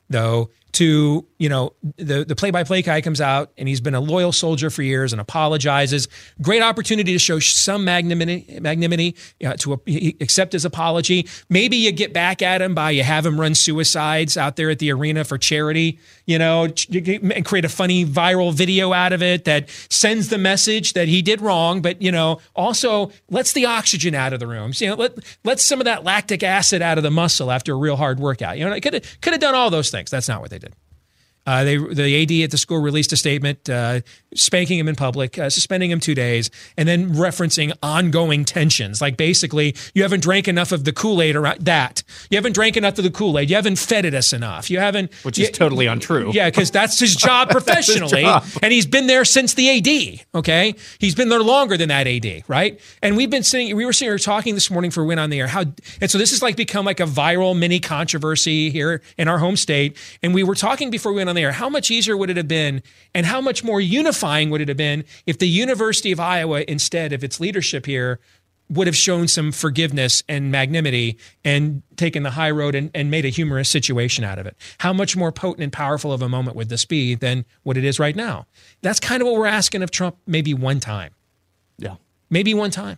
Speaker 3: though to you know the the play by play guy comes out and he's been a loyal soldier for years and apologizes. Great opportunity to show some magnanimity, magnanimity uh, to a, accept his apology. Maybe you get back at him by you have him run suicides out there at the arena for charity. You know, and create a funny viral video out of it that sends the message that he did wrong, but you know also lets the oxygen out of the rooms. You know, let let some of that lactic acid out of the muscle after a real hard workout. You know, could could have done all those things. That's not what they did. Uh, they the AD at the school released a statement uh, spanking him in public, uh, suspending him two days, and then referencing ongoing tensions. Like basically, you haven't drank enough of the Kool Aid around that. You haven't drank enough of the Kool Aid. You haven't fed it us enough. You haven't,
Speaker 4: Which is
Speaker 3: you-
Speaker 4: totally untrue.
Speaker 3: Yeah, because that's his *laughs* job
Speaker 4: That's his
Speaker 3: professionally,
Speaker 4: job.
Speaker 3: and he's been there since the AD. Okay, he's been there longer than that AD, right? And we've been sitting, we were sitting here talking this morning for Win on the Air. How and so this has like become like a viral mini controversy here in our home state. And we were talking before we went on the air. How much easier would it have been, and how much more unifying would it have been if the University of Iowa, instead of its leadership here, would have shown some forgiveness and magnanimity and taken the high road and, and made a humorous situation out of it. How much more potent and powerful of a moment would this be than what it is right now? That's kind of what we're asking of Trump maybe one time.
Speaker 4: Yeah.
Speaker 3: Maybe one time.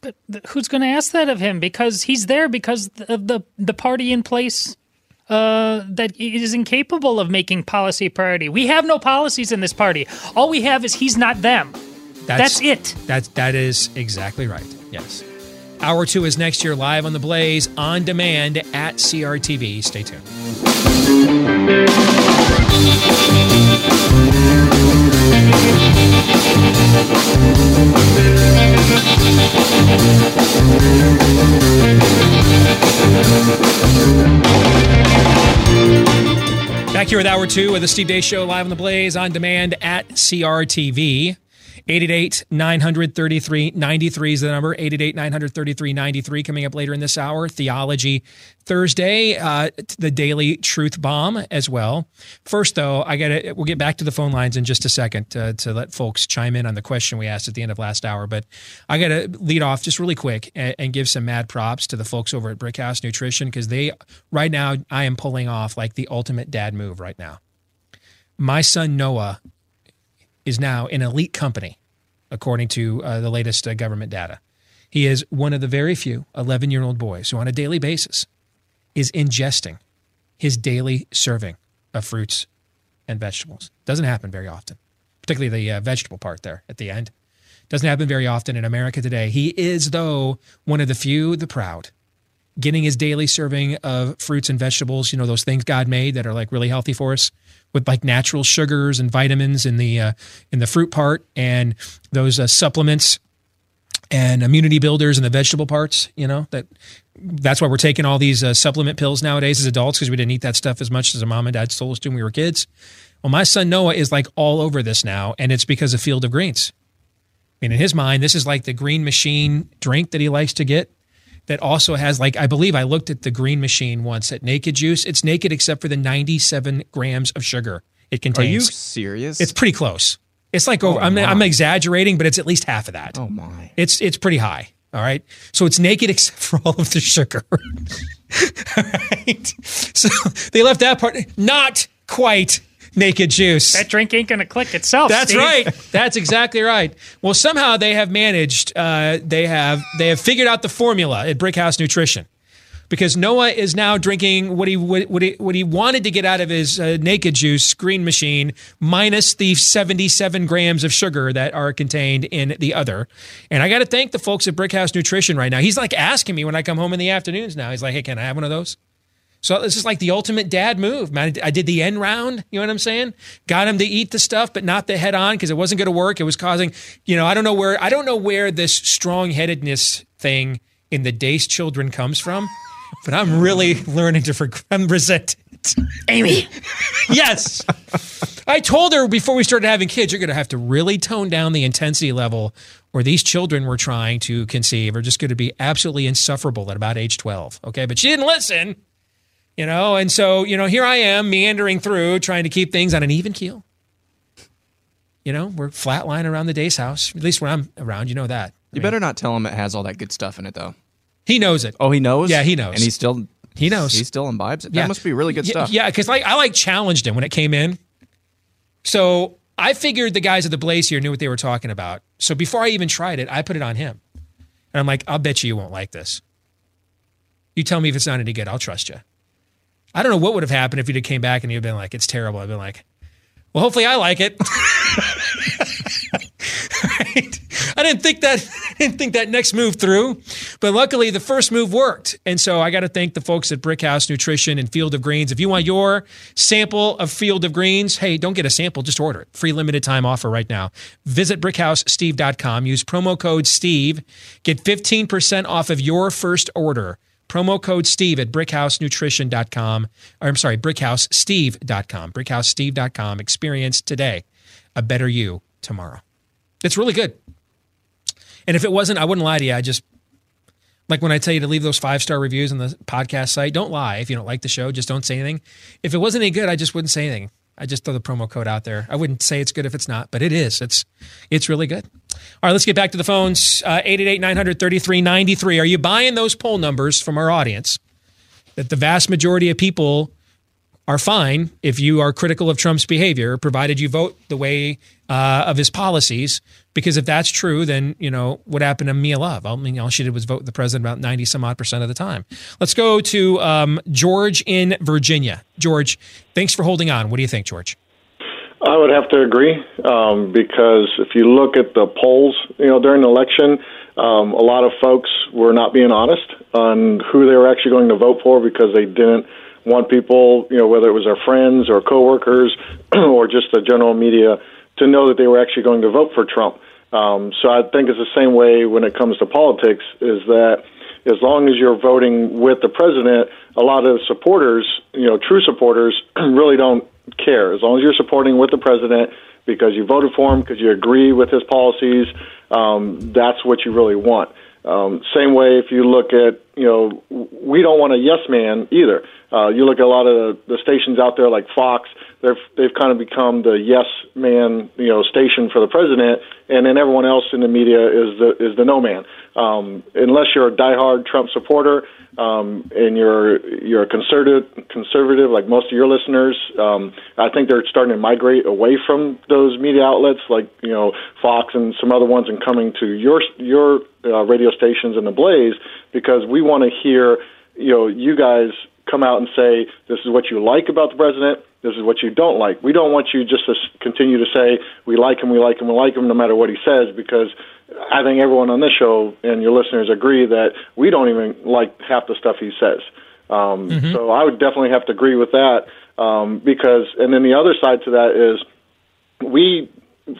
Speaker 9: But who's going to ask that of him? Because he's there because of the the party in place uh, that is incapable of making policy priority. We have no policies in this party. All we have is he's not them. That's, it.
Speaker 3: That's that is exactly right. Yes. Hour two is next year live on the Blaze on demand at CRTV. Stay tuned. Back here with hour two of the Steve Deace Show live on the Blaze on demand at CRTV. 888 933 93 is the number. 888 933 93 coming up later in this hour. Theology Thursday, uh, the Daily Truth Bomb as well. First, though, I got to, we'll get back to the phone lines in just a second uh, to let folks chime in on the question we asked at the end of last hour. But I got to lead off just really quick and, and give some mad props to the folks over at Brickhouse Nutrition because they, right now, I am pulling off like the ultimate dad move right now. My son Noah is now an elite company, according to uh, the latest uh, government data. He is one of the very few 11 year old boys who, on a daily basis, is ingesting his daily serving of fruits and vegetables. Doesn't happen very often, particularly the uh, vegetable part there at the end. Doesn't happen very often in America today. He is, though, one of the few, the proud, getting his daily serving of fruits and vegetables, you know, those things God made that are like really healthy for us with like natural sugars and vitamins in the uh, in the fruit part and those uh, supplements and immunity builders in the vegetable parts. You know that that's why we're taking all these uh, supplement pills nowadays as adults because we didn't eat that stuff as much as our mom and dad told us to when we were kids. Well, my son Noah is like all over this now, and it's because of Field of Greens. I mean, in his mind, this is like the green machine drink that he likes to get that also has like I believe I looked at the green machine once at Naked Juice. It's naked except for the 97 grams of sugar it contains.
Speaker 4: Are you serious?
Speaker 3: It's pretty close. It's like over. Oh, I'm, I'm exaggerating, but it's at least half of that.
Speaker 4: Oh my!
Speaker 3: It's it's pretty high. All right. So it's naked except *laughs* for all of the sugar. *laughs* all right. So they left that part not quite naked juice.
Speaker 9: That drink ain't going to click itself.
Speaker 3: That's
Speaker 9: Steve.
Speaker 3: right. That's exactly right. Well, somehow they have managed. Uh, they have they have figured out the formula at Brickhouse Nutrition. Because Noah is now drinking what he what he, what he wanted to get out of his uh, naked juice green machine, minus the 77 grams of sugar that are contained in the other. And I got to thank the folks at Brickhouse Nutrition right now. He's like asking me when I come home in the afternoons now. He's like, "Hey, can I have one of those?" So this is like the ultimate dad move, man. I did the end round. You know what I'm saying? Got him to eat the stuff, but not the head on because it wasn't going to work. It was causing, you know, I don't know where I don't know where this strong headedness thing in the Deace children comes from, but I'm really learning to I'm resent it.
Speaker 9: Amy.
Speaker 3: yes. I told her before we started having kids, you're going to have to really tone down the intensity level, or these children we're trying to conceive are just going to be absolutely insufferable at about age 12. Okay. But she didn't listen you know and so you know here i am meandering through trying to keep things on an even keel. You know we're flatline around the Deace house at least when i'm around you know that.
Speaker 4: You better not tell him it has all that good stuff in it though.
Speaker 3: He knows it.
Speaker 4: Oh he knows?
Speaker 3: Yeah he knows.
Speaker 4: And he still
Speaker 3: he knows.
Speaker 4: he still imbibes it?
Speaker 3: Yeah.
Speaker 4: that must be really good
Speaker 3: yeah,
Speaker 4: stuff.
Speaker 3: yeah because like i like challenged him when it came in. So i figured the guys at the blaze here knew what they were talking about. So before i even tried it i put it on him. And i'm like i'll bet you you won't like this. You tell me if it's not any good. I'll trust you I don't know what would have happened if you'd have came back and he'd been like, it's terrible. I'd been like, well, hopefully I like it. Right? I didn't think that I *laughs* didn't think that next move through, but luckily the first move worked. And so I got to thank the folks at Brickhouse Nutrition and Field of Greens. If you want your sample of Field of Greens, hey, don't get a sample, just order it. Free limited time offer right now. Visit brickhousesteve.com, use promo code Steve, get 15% off of your first order. Promo code Steve at brickhousenutrition.com. Or I'm sorry, brickhousesteve.com. Brickhousesteve.com. Experience today a better you tomorrow. It's really good. And if it wasn't, I wouldn't lie to you. I just, like when I tell you to leave those five star reviews on the podcast site, don't lie. If you don't like the show, just don't say anything. If it wasn't any good, I just wouldn't say anything. I just throw the promo code out there. I wouldn't say it's good if it's not, but it is. It's it's really good. All right, let's get back to the phones. Uh, 888 900 3393. Are you buying those poll numbers from our audience that the vast majority of people are fine if you are critical of Trump's behavior, provided you vote the way uh, of his policies? Because if that's true, then you know what happened to Mia Love. I mean, all she did was vote the president about ninety some odd percent of the time. Let's go to um, George in Virginia. George, thanks for holding on. What do you think, George?
Speaker 13: I would have to agree um, because if you look at the polls, you know, during the election, um, a lot of folks were not being honest on who they were actually going to vote for because they didn't want people, you know, whether it was our friends or coworkers *clears throat* or just the general media, to know that they were actually going to vote for Trump. Um, so I think it's the same way when it comes to politics. Is that as long as you're voting with the president, a lot of supporters, you know, true supporters, *clears throat* really don't care. As long as you're supporting with the president because you voted for him, because you agree with his policies, um, that's what you really want. Um, same way, if you look at, you know, we don't want a yes man either. Uh, you look at a lot of the, stations out there like Fox, they've they've kind of become the yes man, you know, station for the president, and then everyone else in the media is the is the no man. Um, unless you're a diehard Trump supporter um, and you're you're a conservative conservative like most of your listeners, um, I think they're starting to migrate away from those media outlets like you know Fox and some other ones, and coming to your your uh, radio stations and the Blaze because we want to hear you know you guys come out and say this is what you like about the president this is what you don't like. We don't want you just to continue to say we like him, we like him, we like him, no matter what he says, because I think everyone on this show and your listeners agree that we don't even like half the stuff he says. Um, mm-hmm. So I would definitely have to agree with that um, because, and then the other side to that is we,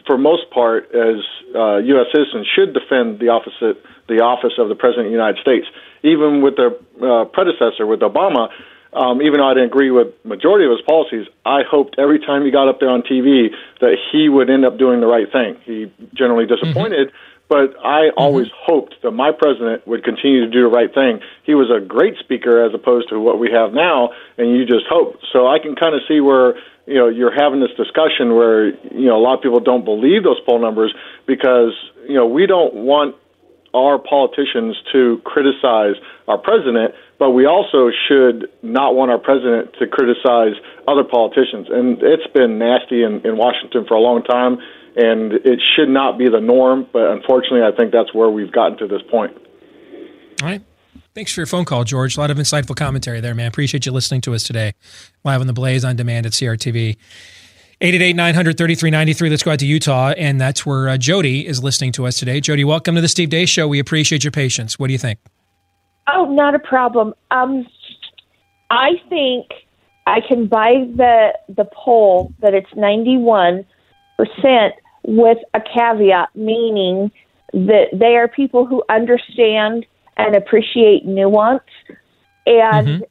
Speaker 13: for most part, as uh, U.S. citizens, should defend the office the office of the President of the United States. Even with their uh, predecessor, with Obama, um, even though I didn't agree with majority of his policies, I hoped every time he got up there on TV that he would end up doing the right thing. He generally disappointed, mm-hmm. But I mm-hmm. always hoped that my president would continue to do the right thing. He was a great speaker as opposed to what we have now, and you just hope. So I can kind of see where you know you're having this discussion where you know a lot of people don't believe those poll numbers because you know we don't want our politicians to criticize our president, but we also should not want our president to criticize other politicians. And it's been nasty in, in Washington for a long time, and it should not be the norm. But unfortunately, I think that's where we've gotten to this point.
Speaker 3: All right. Thanks for your phone call, George. A lot of insightful commentary there, man. Appreciate you listening to us today, live on the Blaze on demand at CRTV. 888 900 3393. Let's go out to Utah, and that's where uh, Jody is listening to us today. Jody, welcome to the Steve Deace Show. We appreciate your patience. What do you think?
Speaker 14: Oh, not a problem. Um, I think I can buy the the poll that it's 91 percent with a caveat, meaning that they are people who understand and appreciate nuance, and mm-hmm.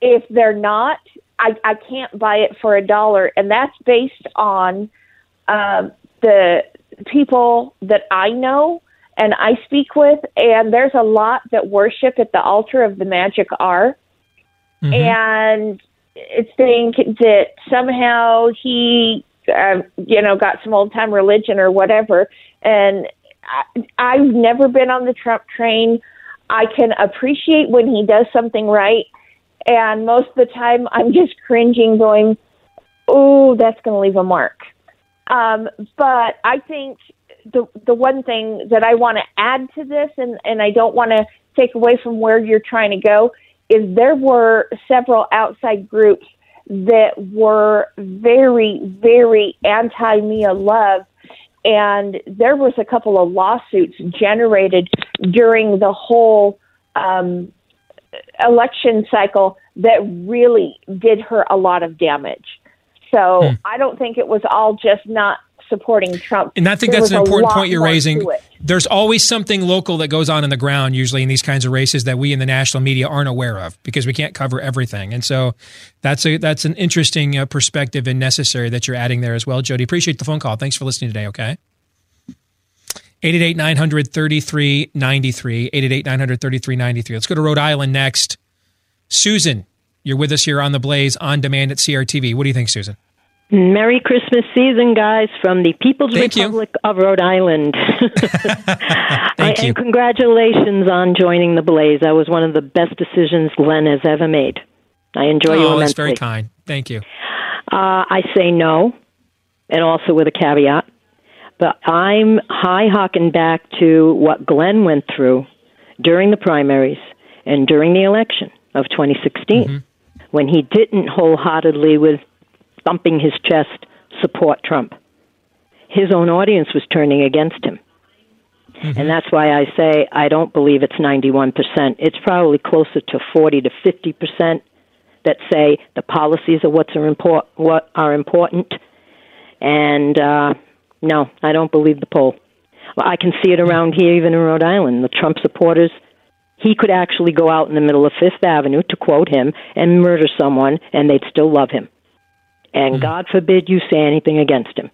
Speaker 14: if they're not, I, I can't buy it for a dollar, and that's based on um, the people that I know and I speak with, and there's a lot that worship at the altar of the magic R, mm-hmm. and think that somehow he, uh, you know, got some old time religion or whatever, and I, I've never been on the Trump train. I can appreciate when he does something right and most of the time, I'm *laughs* just cringing, going, "Oh, that's going to leave a mark." Um, but I think the the one thing that I want to add to this, and and I don't want to take away from where you're trying to go, is there were several outside groups that were very, very anti Mia Love. And there was a couple of lawsuits generated during the whole um, election cycle that really did her a lot of damage. So hmm. I don't think it was all just not supporting Trump.
Speaker 3: And I think there that's an important point you're raising. There's always something local that goes on in the ground, usually in these kinds of races, that we in the national media aren't aware of because we can't cover everything. And so that's a that's an interesting uh, perspective and necessary that you're adding there as well, Jody. Appreciate the phone call. Thanks for listening today. Okay. 888 900 3393. 888 900 3393. Let's go to Rhode Island next. Susan, you're with us here on the Blaze on demand at CRTV. What do you think, Susan?
Speaker 15: Merry Christmas season, guys, from the People's Thank Republic you. of Rhode Island. *laughs* *laughs*
Speaker 3: Thank
Speaker 15: you.
Speaker 3: And
Speaker 15: congratulations on joining the Blaze. That was one of the best decisions Glenn has ever made. I enjoy
Speaker 3: oh,
Speaker 15: you immensely.
Speaker 3: that's very kind. Thank you.
Speaker 15: Uh, I say no, and also with a caveat. But I'm high hawking back to what Glenn went through during the primaries and during the election of 2016 mm-hmm. when he didn't wholeheartedly, with thumping his chest, support Trump. His own audience was turning against him. Mm-hmm. And that's why I say I don't believe it's 91%. It's probably closer to 40 to 50% that say the policies are what's are import, what are important. And uh, no, I don't believe the poll. Well, I can see it around here, even in Rhode Island. The Trump supporters, he could actually go out in the middle of Fifth Avenue, to quote him, and murder someone, and they'd still love him. And
Speaker 3: Hmm.
Speaker 15: God forbid you say anything against him.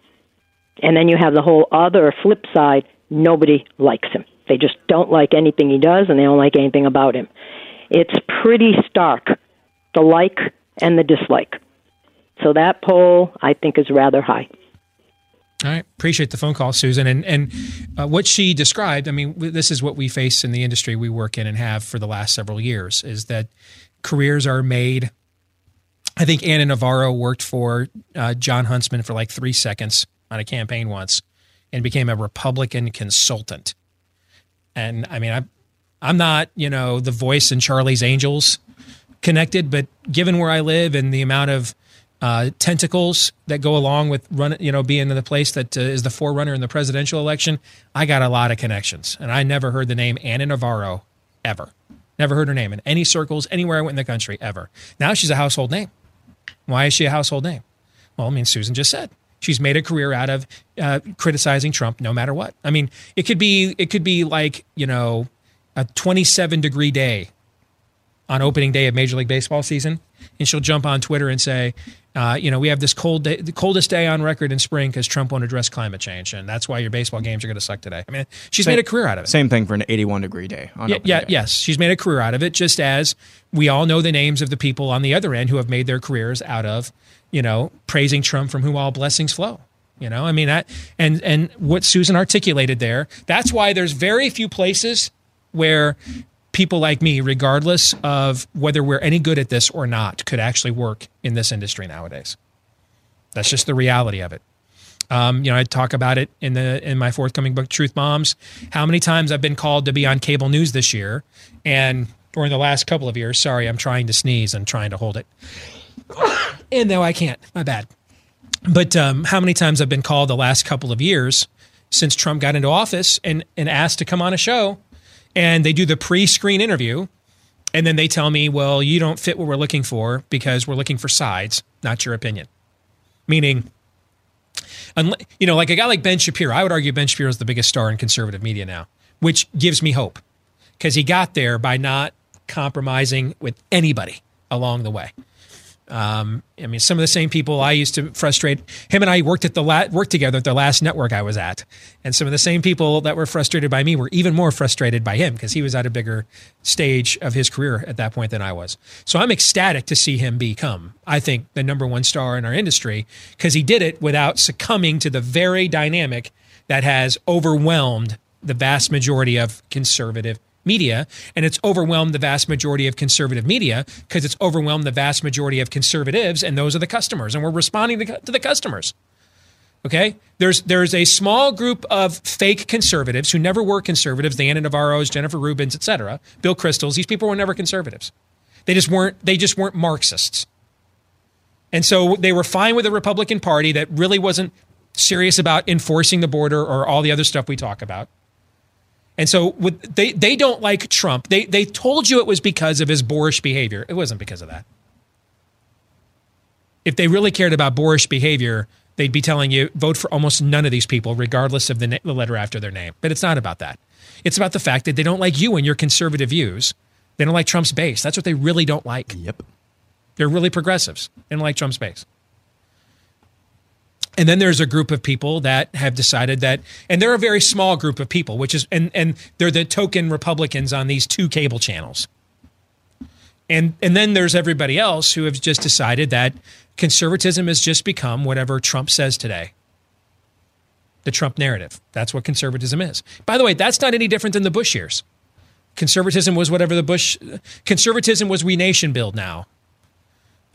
Speaker 15: And then you have the whole other flip side nobody likes him. They just don't like anything he does and they don't like anything about him. It's pretty stark, the like and the dislike. So that poll, I think, is rather high.
Speaker 3: All right, appreciate the phone call, Susan, and and uh, what she described. I mean, this is what we face in the industry we work in and have for the last several years. Is that careers are made. I think Ana Navarro worked for uh, Jon Huntsman for like three seconds on a campaign once, and became a Republican consultant. And I mean, I'm I'm not you know the voice in Charlie's Angels connected, but given where I live and the amount of uh, tentacles that go along with run, you know, being in the place that uh, is the forerunner in the presidential election, I got a lot of connections, and I never heard the name Ana Navarro ever. Never heard her name in any circles anywhere I went in the country ever. Now she's a household name. Why is she a household name? Well, I mean, Susan just said she's made a career out of uh, criticizing Trump no matter what. I mean, it could be it could be like you know a 27 degree day on opening day of Major League Baseball season, and she'll jump on Twitter and say, uh, you know, we have this cold day, the coldest day on record in spring because Trump won't address climate change, and that's why your baseball games are going to suck today. I mean, she's
Speaker 4: Same-
Speaker 3: made a career out of it.
Speaker 4: Same thing for an 81 degree day. On
Speaker 3: Yeah, yeah
Speaker 4: day.
Speaker 3: yes, she's made a career out of it. Just as we all know the names of the people on the other end who have made their careers out of, you know, praising Trump from whom all blessings flow. You know, I mean that, and and what Susan articulated there. That's why there's very few places where people like me, regardless of whether we're any good at this or not, could actually work in this industry nowadays. That's just the reality of it. Um, you know, I talk about it in the in my forthcoming book, Truth Bombs. How many times I've been called to be on cable news this year, and during the last couple of years. Sorry, I'm trying to sneeze and trying to hold it, and no, I can't. My bad. But um, how many times I've been called the last couple of years since Trump got into office and and asked to come on a show, and they do the pre-screen interview, and then they tell me, "Well, you don't fit what we're looking for because we're looking for sides, not your opinion." Meaning you know, like a guy like Ben Shapiro, I would argue Ben Shapiro is the biggest star in conservative media now, which gives me hope because he got there by not compromising with anybody along the way. Um, I mean, some of the same people I used to frustrate. Him and I worked at the la- worked together at the last network I was at, and some of the same people that were frustrated by me were even more frustrated by him because he was at a bigger stage of his career at that point than I was. So I'm ecstatic to see him become, I think, the number one star in our industry because he did it without succumbing to the very dynamic that has overwhelmed the vast majority of conservative media. And it's overwhelmed the vast majority of conservative media because it's overwhelmed the vast majority of conservatives, and those are the customers. And we're responding to, the customers. Okay, there's there's a small group of fake conservatives who never were conservatives. The Ana Navarro's, Jennifer Rubins, etc. Bill Kristols. These people were never conservatives. They just weren't. They just weren't Marxists. And so they were fine with a Republican Party that really wasn't serious about enforcing the border or all the other stuff we talk about. And so with, they they don't like Trump. They they told you it was because of his boorish behavior. It wasn't because of that. If they really cared about boorish behavior, they'd be telling you vote for almost none of these people, regardless of the, na- the letter after their name. But it's not about that. It's about the fact that they don't like you and your conservative views. They don't like Trump's base. That's what they really don't like.
Speaker 4: Yep.
Speaker 3: They're really progressives. They don't like Trump's base. And then there's a group of people that have decided that, and they're a very small group of people, which is, and and they're the token Republicans on these two cable channels. And and then there's everybody else who have just decided that conservatism has just become whatever Trump says today. The Trump narrative. That's what conservatism is. By the way, that's not any different than the Bush years. Conservatism was whatever the Bush. Conservatism was we nation build now.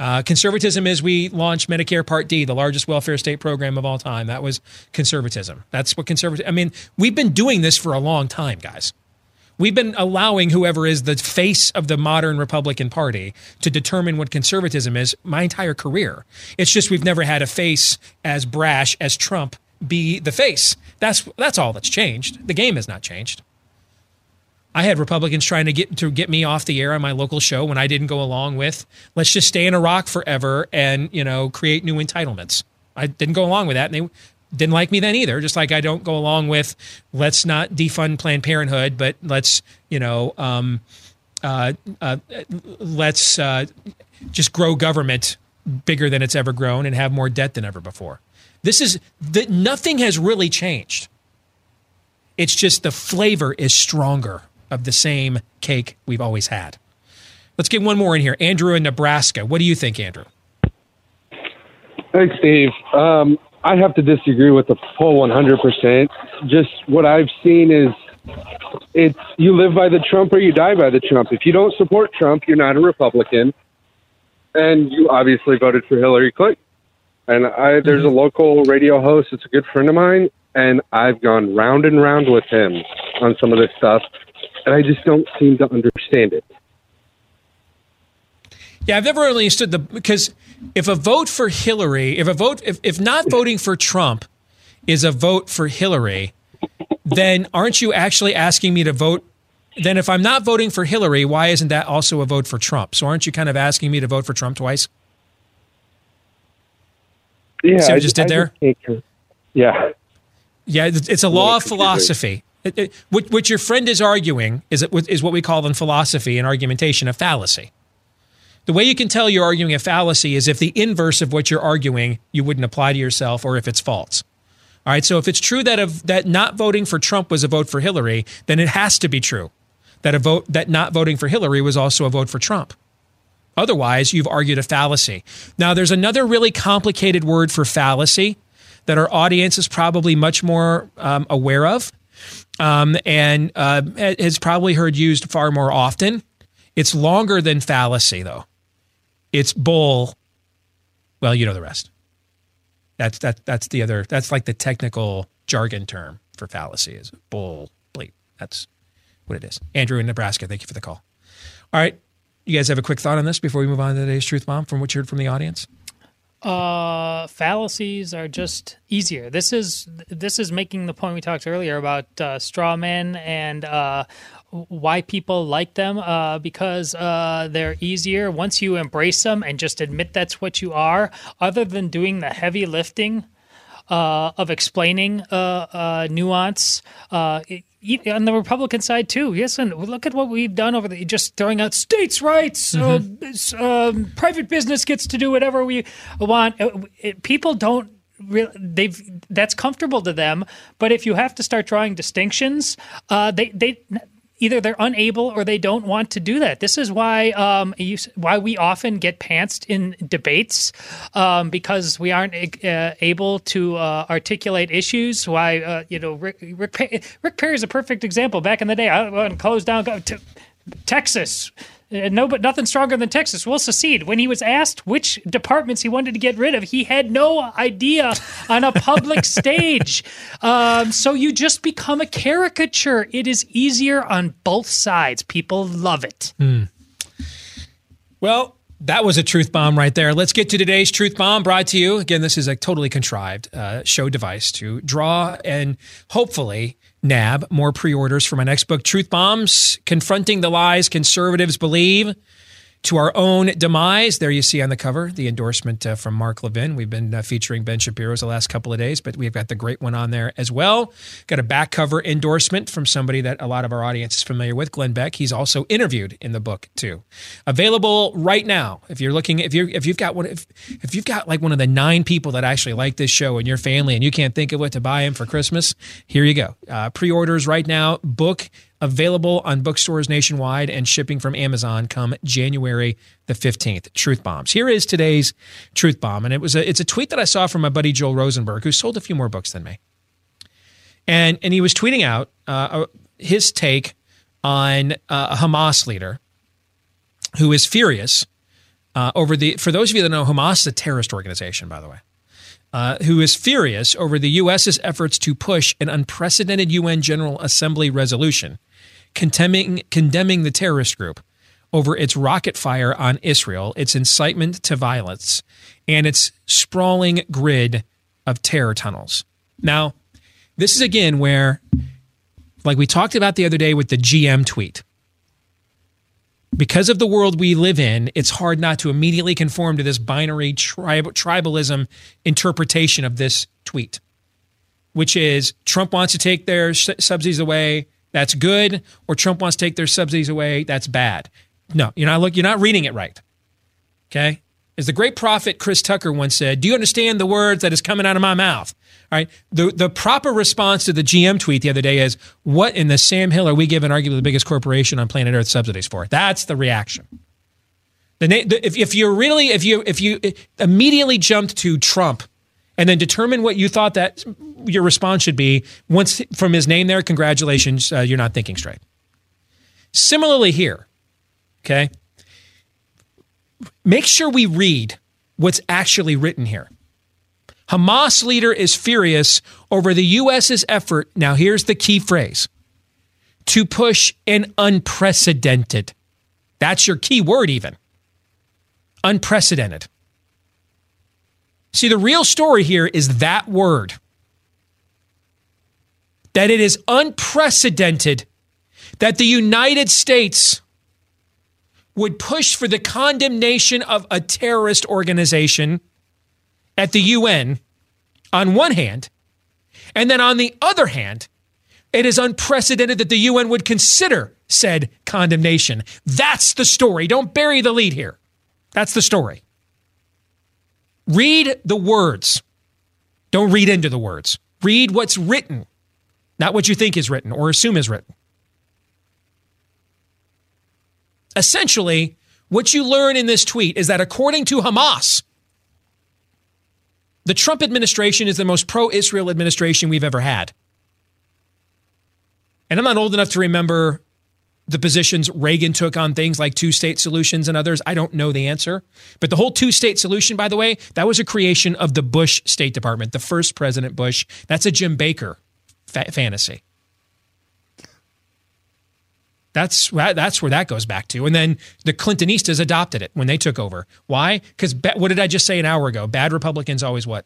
Speaker 3: Uh, conservatism is we launched Medicare Part D, the largest welfare state program of all time. That was conservatism. That's what conservative. I mean, we've been doing this for a long time, guys. We've been allowing whoever is the face of the modern Republican Party to determine what conservatism is my entire career. It's just we've never had a face as brash as Trump be the face. That's that's all that's changed. The game has not changed. I had Republicans trying to get to get me off the air on my local show when I didn't go along with let's just stay in Iraq forever and you know create new entitlements. I didn't go along with that, and they didn't like me then either. Just like I don't go along with let's not defund Planned Parenthood, but let's you know um, uh, uh, let's uh, just grow government bigger than it's ever grown and have more debt than ever before. This is that nothing has really changed. It's just the flavor is stronger of the same cake we've always had. Let's get one more in here. Andrew in Nebraska. What do you think, Andrew?
Speaker 16: Thanks, Steve. Um, I have to disagree with the poll 100%. Just what I've seen is it's you live by the Trump or you die by the Trump. If you don't support Trump, you're not a Republican, and you obviously voted for Hillary Clinton. And I, there's a local radio host. It's a good friend of mine, and I've gone round and round with him on some of this stuff, and I just don't seem to understand it.
Speaker 3: Yeah, I've never really understood the because if a vote for Hillary, if a vote, if, if not voting for Trump is a vote for Hillary, then aren't you actually asking me to vote? Then if I'm not voting for Hillary, why isn't that also a vote for Trump? So aren't you kind of asking me to vote for Trump twice?
Speaker 16: Yeah,
Speaker 3: See what I
Speaker 16: I
Speaker 3: just did
Speaker 16: I
Speaker 3: there?
Speaker 16: just Yeah.
Speaker 3: Yeah, it's it's a law of philosophy. It- it- what, what your friend is arguing is is what we call in philosophy and argumentation a fallacy. The way you can tell you're arguing a fallacy is if the inverse of what you're arguing you wouldn't apply to yourself or if it's false. All right, so if it's true that that not voting for Trump was a vote for Hillary, then it has to be true that a vote that not voting for Hillary was also a vote for Trump. Otherwise, you've argued a fallacy. Now, there's another really complicated word for fallacy that our audience is probably much more um, aware of um, and uh, probably heard used far more often. It's longer than fallacy, though. It's bull. Well, you know the rest. That's that. That's the other. That's like the technical jargon term for fallacy is bull bleep. That's what it is. Andrew in Nebraska. Thank you for the call. All right, you guys have a quick thought on this before we move on to today's truth bomb from what you heard from the audience.
Speaker 9: Uh, fallacies are just easier. This is this is making the point we talked earlier about uh, straw men and uh, why people like them uh, because uh, they're easier once you embrace them and just admit that's what you are. Other than doing the heavy lifting uh, of explaining uh, uh, nuance. Uh, e- on the Republican side too, yes, and look at what we've done over the just throwing out states' rights. Uh, um, private business gets to do whatever we want. Uh, it- people don't. Real, they've that's comfortable to them, but if you have to start drawing distinctions, uh, they they either they're unable or they don't want to do that. This is why um, you, why we often get pantsed in debates um, because we aren't uh, able to uh, articulate issues. Why uh, you know Rick Rick, Perry, Rick Perry is a perfect example. Back in the day, I closed down Texas. Uh, no, but nothing stronger than Texas will secede. When he was asked which departments he wanted to get rid of, he had no idea on a public *laughs* stage. Um, so you just become a caricature. It is easier on both sides. People love it.
Speaker 3: Hmm. Well, that was a truth bomb right there. Let's get to today's truth bomb brought to you. Again, this is a totally contrived uh, show device to draw and hopefully nab more pre orders for my next book, Truth Bombs Confronting the Lies Conservatives Believe to Our Own Demise. There you see on the cover the endorsement uh, from Mark Levin. We've been uh, featuring Ben Shapiro's the last couple of days, but we've got the great one on there as well. Got a back cover endorsement from somebody that a lot of our audience is familiar with, Glenn Beck. He's also interviewed in the book too. Available right now. If you're looking, if you if you've got one, if, if you've got like one of the nine people that actually like this show in your family and you can't think of what to buy him for Christmas, here you go. Uh, pre-orders right now. Book available on bookstores nationwide and shipping from Amazon come January the 15th. Truth bombs. Here is today's truth bomb and it was a it's a tweet that I saw from my buddy Joel Rosenberg who sold a few more books than me. And and he was tweeting out uh, his take on uh, a Hamas leader who is furious uh, over the for those of you that know Hamas is a terrorist organization by the way. Uh, who is furious over the U.S.'s efforts to push an unprecedented UN General Assembly resolution condemning, condemning the terrorist group over its rocket fire on Israel, its incitement to violence, and its sprawling grid of terror tunnels. Now, this is again where, like we talked about the other day with the GM tweet, because of the world we live in, it's hard not to immediately conform to this binary trib- tribalism interpretation of this tweet, which is Trump wants to take their subsidies away, that's good, or Trump wants to take their subsidies away, that's bad. No, you're not look, you're not reading it right. Okay, As the great prophet Chris Tucker once said, Do you understand the words that is coming out of my mouth? All right. The, the proper response to the GM tweet the other day is, What in the Sam Hill are we giving arguably the biggest corporation on planet Earth subsidies for? That's the reaction. The, the, if, if you're really, if you, if you eh, immediately jumped to Trump and then determine what you thought that your response should be once from his name there, congratulations, uh, you're not thinking straight. Similarly, here, okay, make sure we read what's actually written here. Hamas leader is furious over the U.S.'s effort. Now, here's the key phrase to push an unprecedented. That's your key word, even. Unprecedented. See, the real story here is that word that it is unprecedented that the United States would push for the condemnation of a terrorist organization at the UN on one hand, and then on the other hand, it is unprecedented that the UN would consider said condemnation. That's the story. Don't bury the lead here. That's the story. Read the words. Don't read into the words. Read what's written, not what you think is written or assume is written. Essentially, what you learn in this tweet is that according to Hamas, the Trump administration is the most pro Israel administration we've ever had. And I'm not old enough to remember the positions Reagan took on things like two state solutions and others. I don't know the answer. But the whole two state solution, by the way, that was a creation of the Bush State Department, the first President Bush. That's a Jim Baker fa- fantasy. That's that's where that goes back to. And then the Clintonistas adopted it when they took over. Why? Because what did I just say an hour ago? Bad Republicans always what?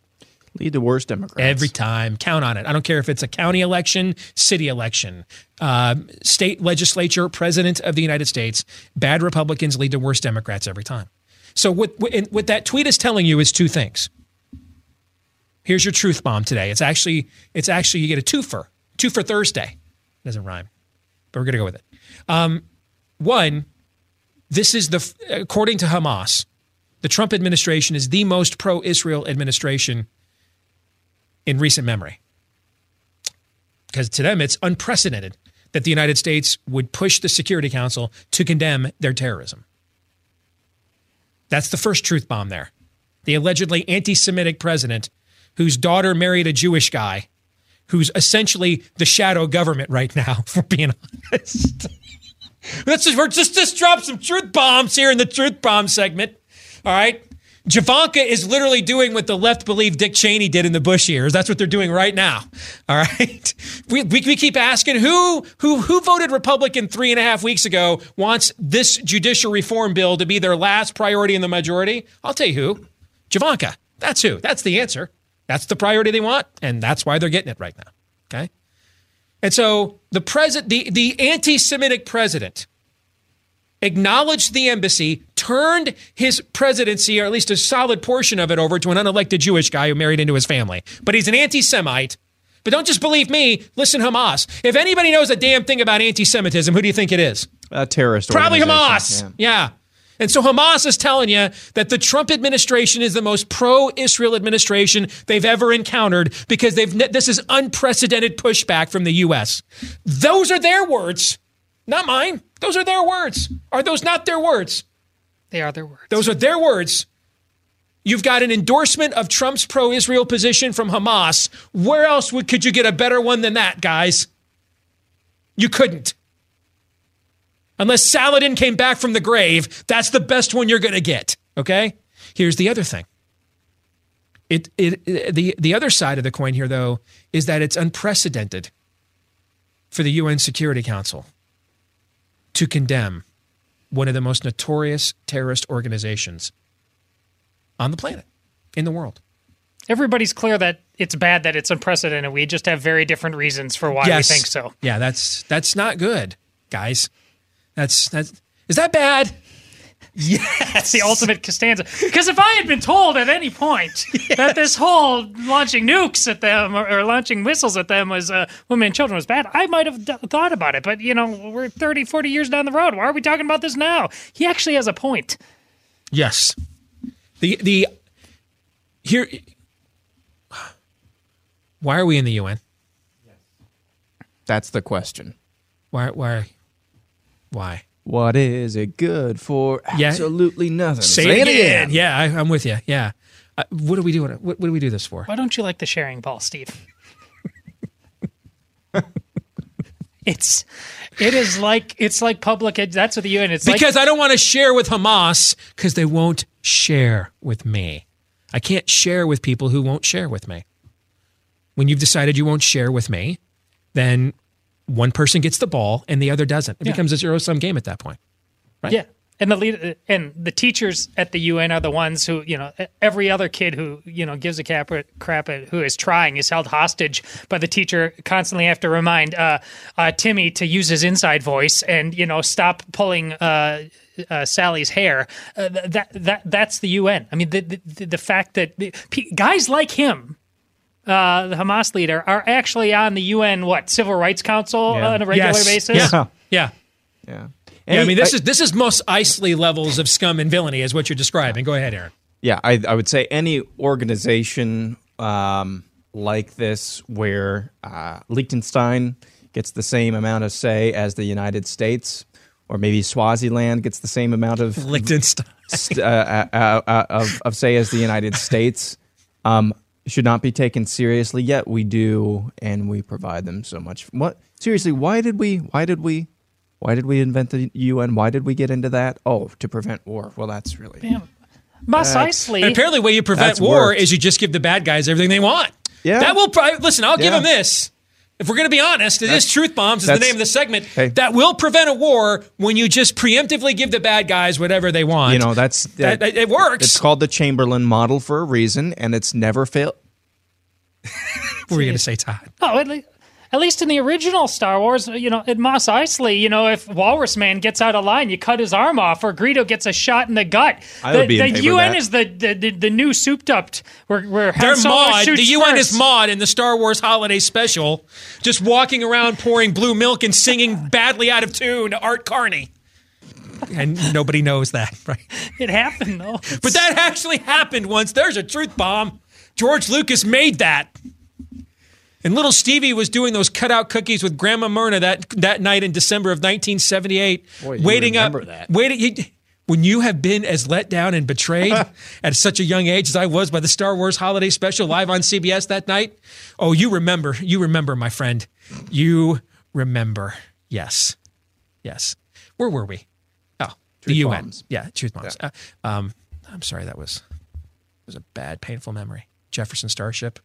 Speaker 4: Lead the worst Democrats.
Speaker 3: Every time. Count on it. I don't care if it's a county election, city election, uh, state legislature, president of the United States. Bad Republicans lead to worse Democrats every time. So what, what that tweet is telling you is two things. Here's your truth bomb today. It's actually it's actually you get a twofer, two for Thursday. Doesn't rhyme, but we're gonna go with it. Um, one, this is the according to Hamas, the Trump administration is the most pro-Israel administration in recent memory. Because to them, it's unprecedented that the United States would push the Security Council to condemn their terrorism. That's the first truth bomb there. The allegedly anti Semitic president whose daughter married a Jewish guy who's essentially the shadow government right now, *laughs* for being honest. *laughs* Let's just, just, just drop some truth bombs here in the truth bomb segment. All right. Javanka is literally doing what the left believe Dick Cheney did in the Bush years. That's what they're doing right now. *laughs* All right. We, we, we, keep asking who, who, who voted Republican three and a half weeks ago wants this judicial reform bill to be their last priority in the majority? I'll tell you who. Javanka. That's who. That's the answer. That's the priority they want. And that's why they're getting it right now. Okay. And so the president, the, the anti-Semitic president acknowledged the embassy, turned his presidency, or at least a solid portion of it, over to an unelected Jewish guy who married into his family. But he's an anti Semite. But don't just believe me. Listen, Hamas. If anybody knows a damn thing about anti Semitism, who do you think it is?
Speaker 4: A terrorist.
Speaker 3: Probably Hamas. Yeah. yeah. And so Hamas is telling you that the Trump administration is the most pro-Israel administration they've ever encountered because they've this is unprecedented pushback from the U.S. Those are their words, not mine. Those are their words. Are those not their words?
Speaker 9: They are their words.
Speaker 3: Those are their words. You've got an endorsement of Trump's pro Israel position from Hamas. Where else would, could you get a better one than that, guys? You couldn't. Unless Saladin came back from the grave, that's the best one you're going to get. Okay? Here's the other thing. It, it, it, the, the other side of the coin here, though, is that it's unprecedented for the UN Security Council to condemn one of the most notorious terrorist organizations on the planet, in the world.
Speaker 9: Everybody's clear that it's bad that it's unprecedented. We just have very different reasons for why yes. we think so.
Speaker 3: Yeah, that's that's not good, guys. That's that's is that bad? *laughs*
Speaker 9: Yes, the ultimate Costanza. Because if I had been told at any point *laughs* yes. that this whole launching nukes at them or, or launching missiles at them was uh, women and children was bad, I might have d- thought about it. But, you know, we're 30, 40 years down the road. Why are we talking about this now? He actually has a point.
Speaker 3: Yes. The the here. Why are we in the UN? Yes.
Speaker 4: That's the question.
Speaker 3: Why? Why? Why?
Speaker 4: What is it good for?
Speaker 3: Yeah.
Speaker 4: Absolutely nothing.
Speaker 3: Say, it again. Yeah, I, I'm with you. Yeah. Uh, what do we do? What, what do we do this for?
Speaker 9: Why don't you like the sharing ball, Steve? *laughs* it's it is like it's like public. ed- That's what the UN. It's
Speaker 3: because
Speaker 9: like,
Speaker 3: I don't want to share with Hamas because they won't share with me. I can't share with people who won't share with me. When you've decided you won't share with me, then one person gets the ball and the other doesn't. It
Speaker 9: Yeah.
Speaker 3: becomes a zero sum game at that point. Right?
Speaker 9: Yeah. And the lead, and the teachers at the UN are the ones who, you know, every other kid who, you know, gives a crap, crap at who is trying is held hostage by the teacher. Constantly have to remind uh, uh, Timmy to use his inside voice and you know stop pulling uh, uh, Sally's hair. Uh, that that that's the UN. I mean, the the, the fact that the, guys like him. Uh, the Hamas leader are actually on the UN what Civil Rights Council
Speaker 3: Yeah.
Speaker 9: on a regular
Speaker 3: Yes.
Speaker 9: basis.
Speaker 3: Yeah. Yeah.
Speaker 4: Yeah.
Speaker 3: Yeah, I mean, this is this is Mos Eisley levels of scum and villainy, is what you're describing. Go ahead, Aaron.
Speaker 4: Yeah, I, I would say any organization um, like this where uh, Liechtenstein gets the same amount of say as the United States, or maybe Swaziland gets the same amount of
Speaker 3: Liechtenstein
Speaker 4: st- uh, uh, uh, of, of say as the United States, um, should not be taken seriously. Yet we do, and we provide them so much. What seriously? Why did we? Why did we? Why did we invent the UN? Why did we get into that? Oh, to prevent war. Well, that's really
Speaker 9: Mos
Speaker 4: That's-
Speaker 9: Eisley.
Speaker 3: And apparently, the way you prevent war
Speaker 4: worked.
Speaker 3: is you just give the bad guys everything they want.
Speaker 4: Yeah.
Speaker 3: That will probably, listen, I'll give
Speaker 4: Yeah.
Speaker 3: them this. If we're going to be honest, it is
Speaker 4: That's-
Speaker 3: truth bombs is the name of the segment.
Speaker 4: Hey.
Speaker 3: That will prevent a war when you just preemptively give the bad guys whatever they want.
Speaker 4: You know, that's
Speaker 3: that, that- it works.
Speaker 4: It's called the Chamberlain model for a reason, and it's never failed. *laughs*
Speaker 3: what were you going to say, Todd?
Speaker 9: Oh, at least, at least in the original Star Wars, uh, you know, at Mos Eisley, you know, if Walrus Man gets out of line, you cut his arm off, or Greedo gets a shot in the gut.
Speaker 4: I
Speaker 9: the
Speaker 4: would be in
Speaker 9: the
Speaker 4: favor of
Speaker 9: UN
Speaker 4: that.
Speaker 9: is the the, the, the new souped up where where Han
Speaker 3: They're
Speaker 9: Solo Maude.
Speaker 3: The UN
Speaker 9: first.
Speaker 3: is Maude in the Star Wars Holiday Special, just walking around pouring blue milk and singing badly out of tune to Art Carney. And nobody knows that, *laughs* right?
Speaker 9: It happened though.
Speaker 3: But that actually happened once. There's a truth bomb. George Lucas made that. And little Stevie was doing those cutout cookies with Grandma Myrna that that night in December of 1978,
Speaker 4: Boy,
Speaker 3: waiting up.
Speaker 4: that.
Speaker 3: Waiting. when you have been as let down and betrayed *laughs* at such a young age as I was by the Star Wars Holiday Special live on CBS that night, oh, you remember. You remember, my friend. You remember. Yes. Yes. Where were we? Oh, the
Speaker 4: Truth
Speaker 3: UN.
Speaker 4: bombs.
Speaker 3: Yeah, truth bombs. Uh, um, I'm sorry, that was was a bad, painful memory. Jefferson Starship.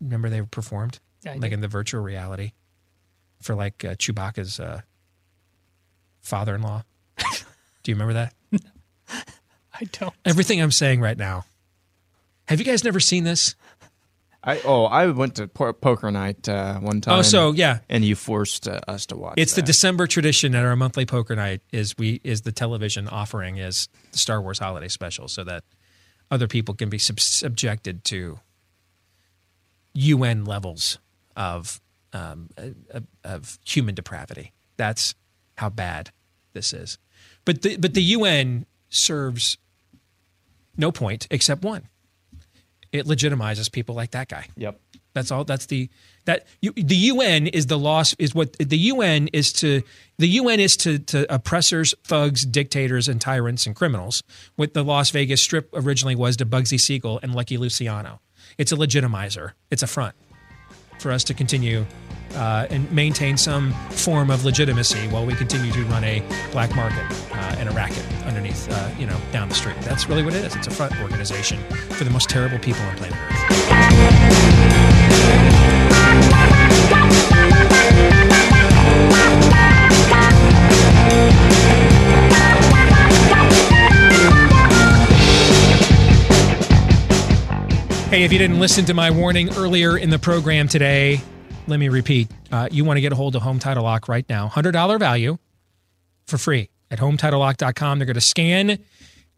Speaker 3: Remember they performed
Speaker 9: Yeah, I
Speaker 3: like
Speaker 9: do.
Speaker 3: in the virtual reality for like uh, Chewbacca's uh, father-in-law. *laughs* Do you remember that? *laughs*
Speaker 9: I don't.
Speaker 3: Everything I'm saying right now. Have you guys never seen this?
Speaker 4: I oh, I went to po- poker night uh, one time.
Speaker 3: Oh, so, yeah.
Speaker 4: and you forced uh, us to watch.
Speaker 3: It's the. December tradition at our monthly poker night. Is we is the television offering is the Star Wars Holiday Special, so that other people can be sub- subjected to UN levels of um, of, of human depravity. That's how bad this is. But the but the UN serves no point except one. It legitimizes people like that guy.
Speaker 4: Yep.
Speaker 3: That's all. That's the that you, the UN is the loss is what the UN is to the UN is to to oppressors, thugs, dictators, and tyrants and criminals. What the Las Vegas Strip originally was to Bugsy Siegel and Lucky Luciano. It's a legitimizer. It's a front for us to continue uh, and maintain some form of legitimacy while we continue to run a black market uh, and a racket underneath, uh, you know, down the street. That's really what it is. It's a front organization for the most terrible people on planet Earth. Hey, if you didn't listen to my warning earlier in the program today, let me repeat. Uh, you want to get a hold of Home Title Lock right now. $100 value for free at HometitleLock.com. They're going to scan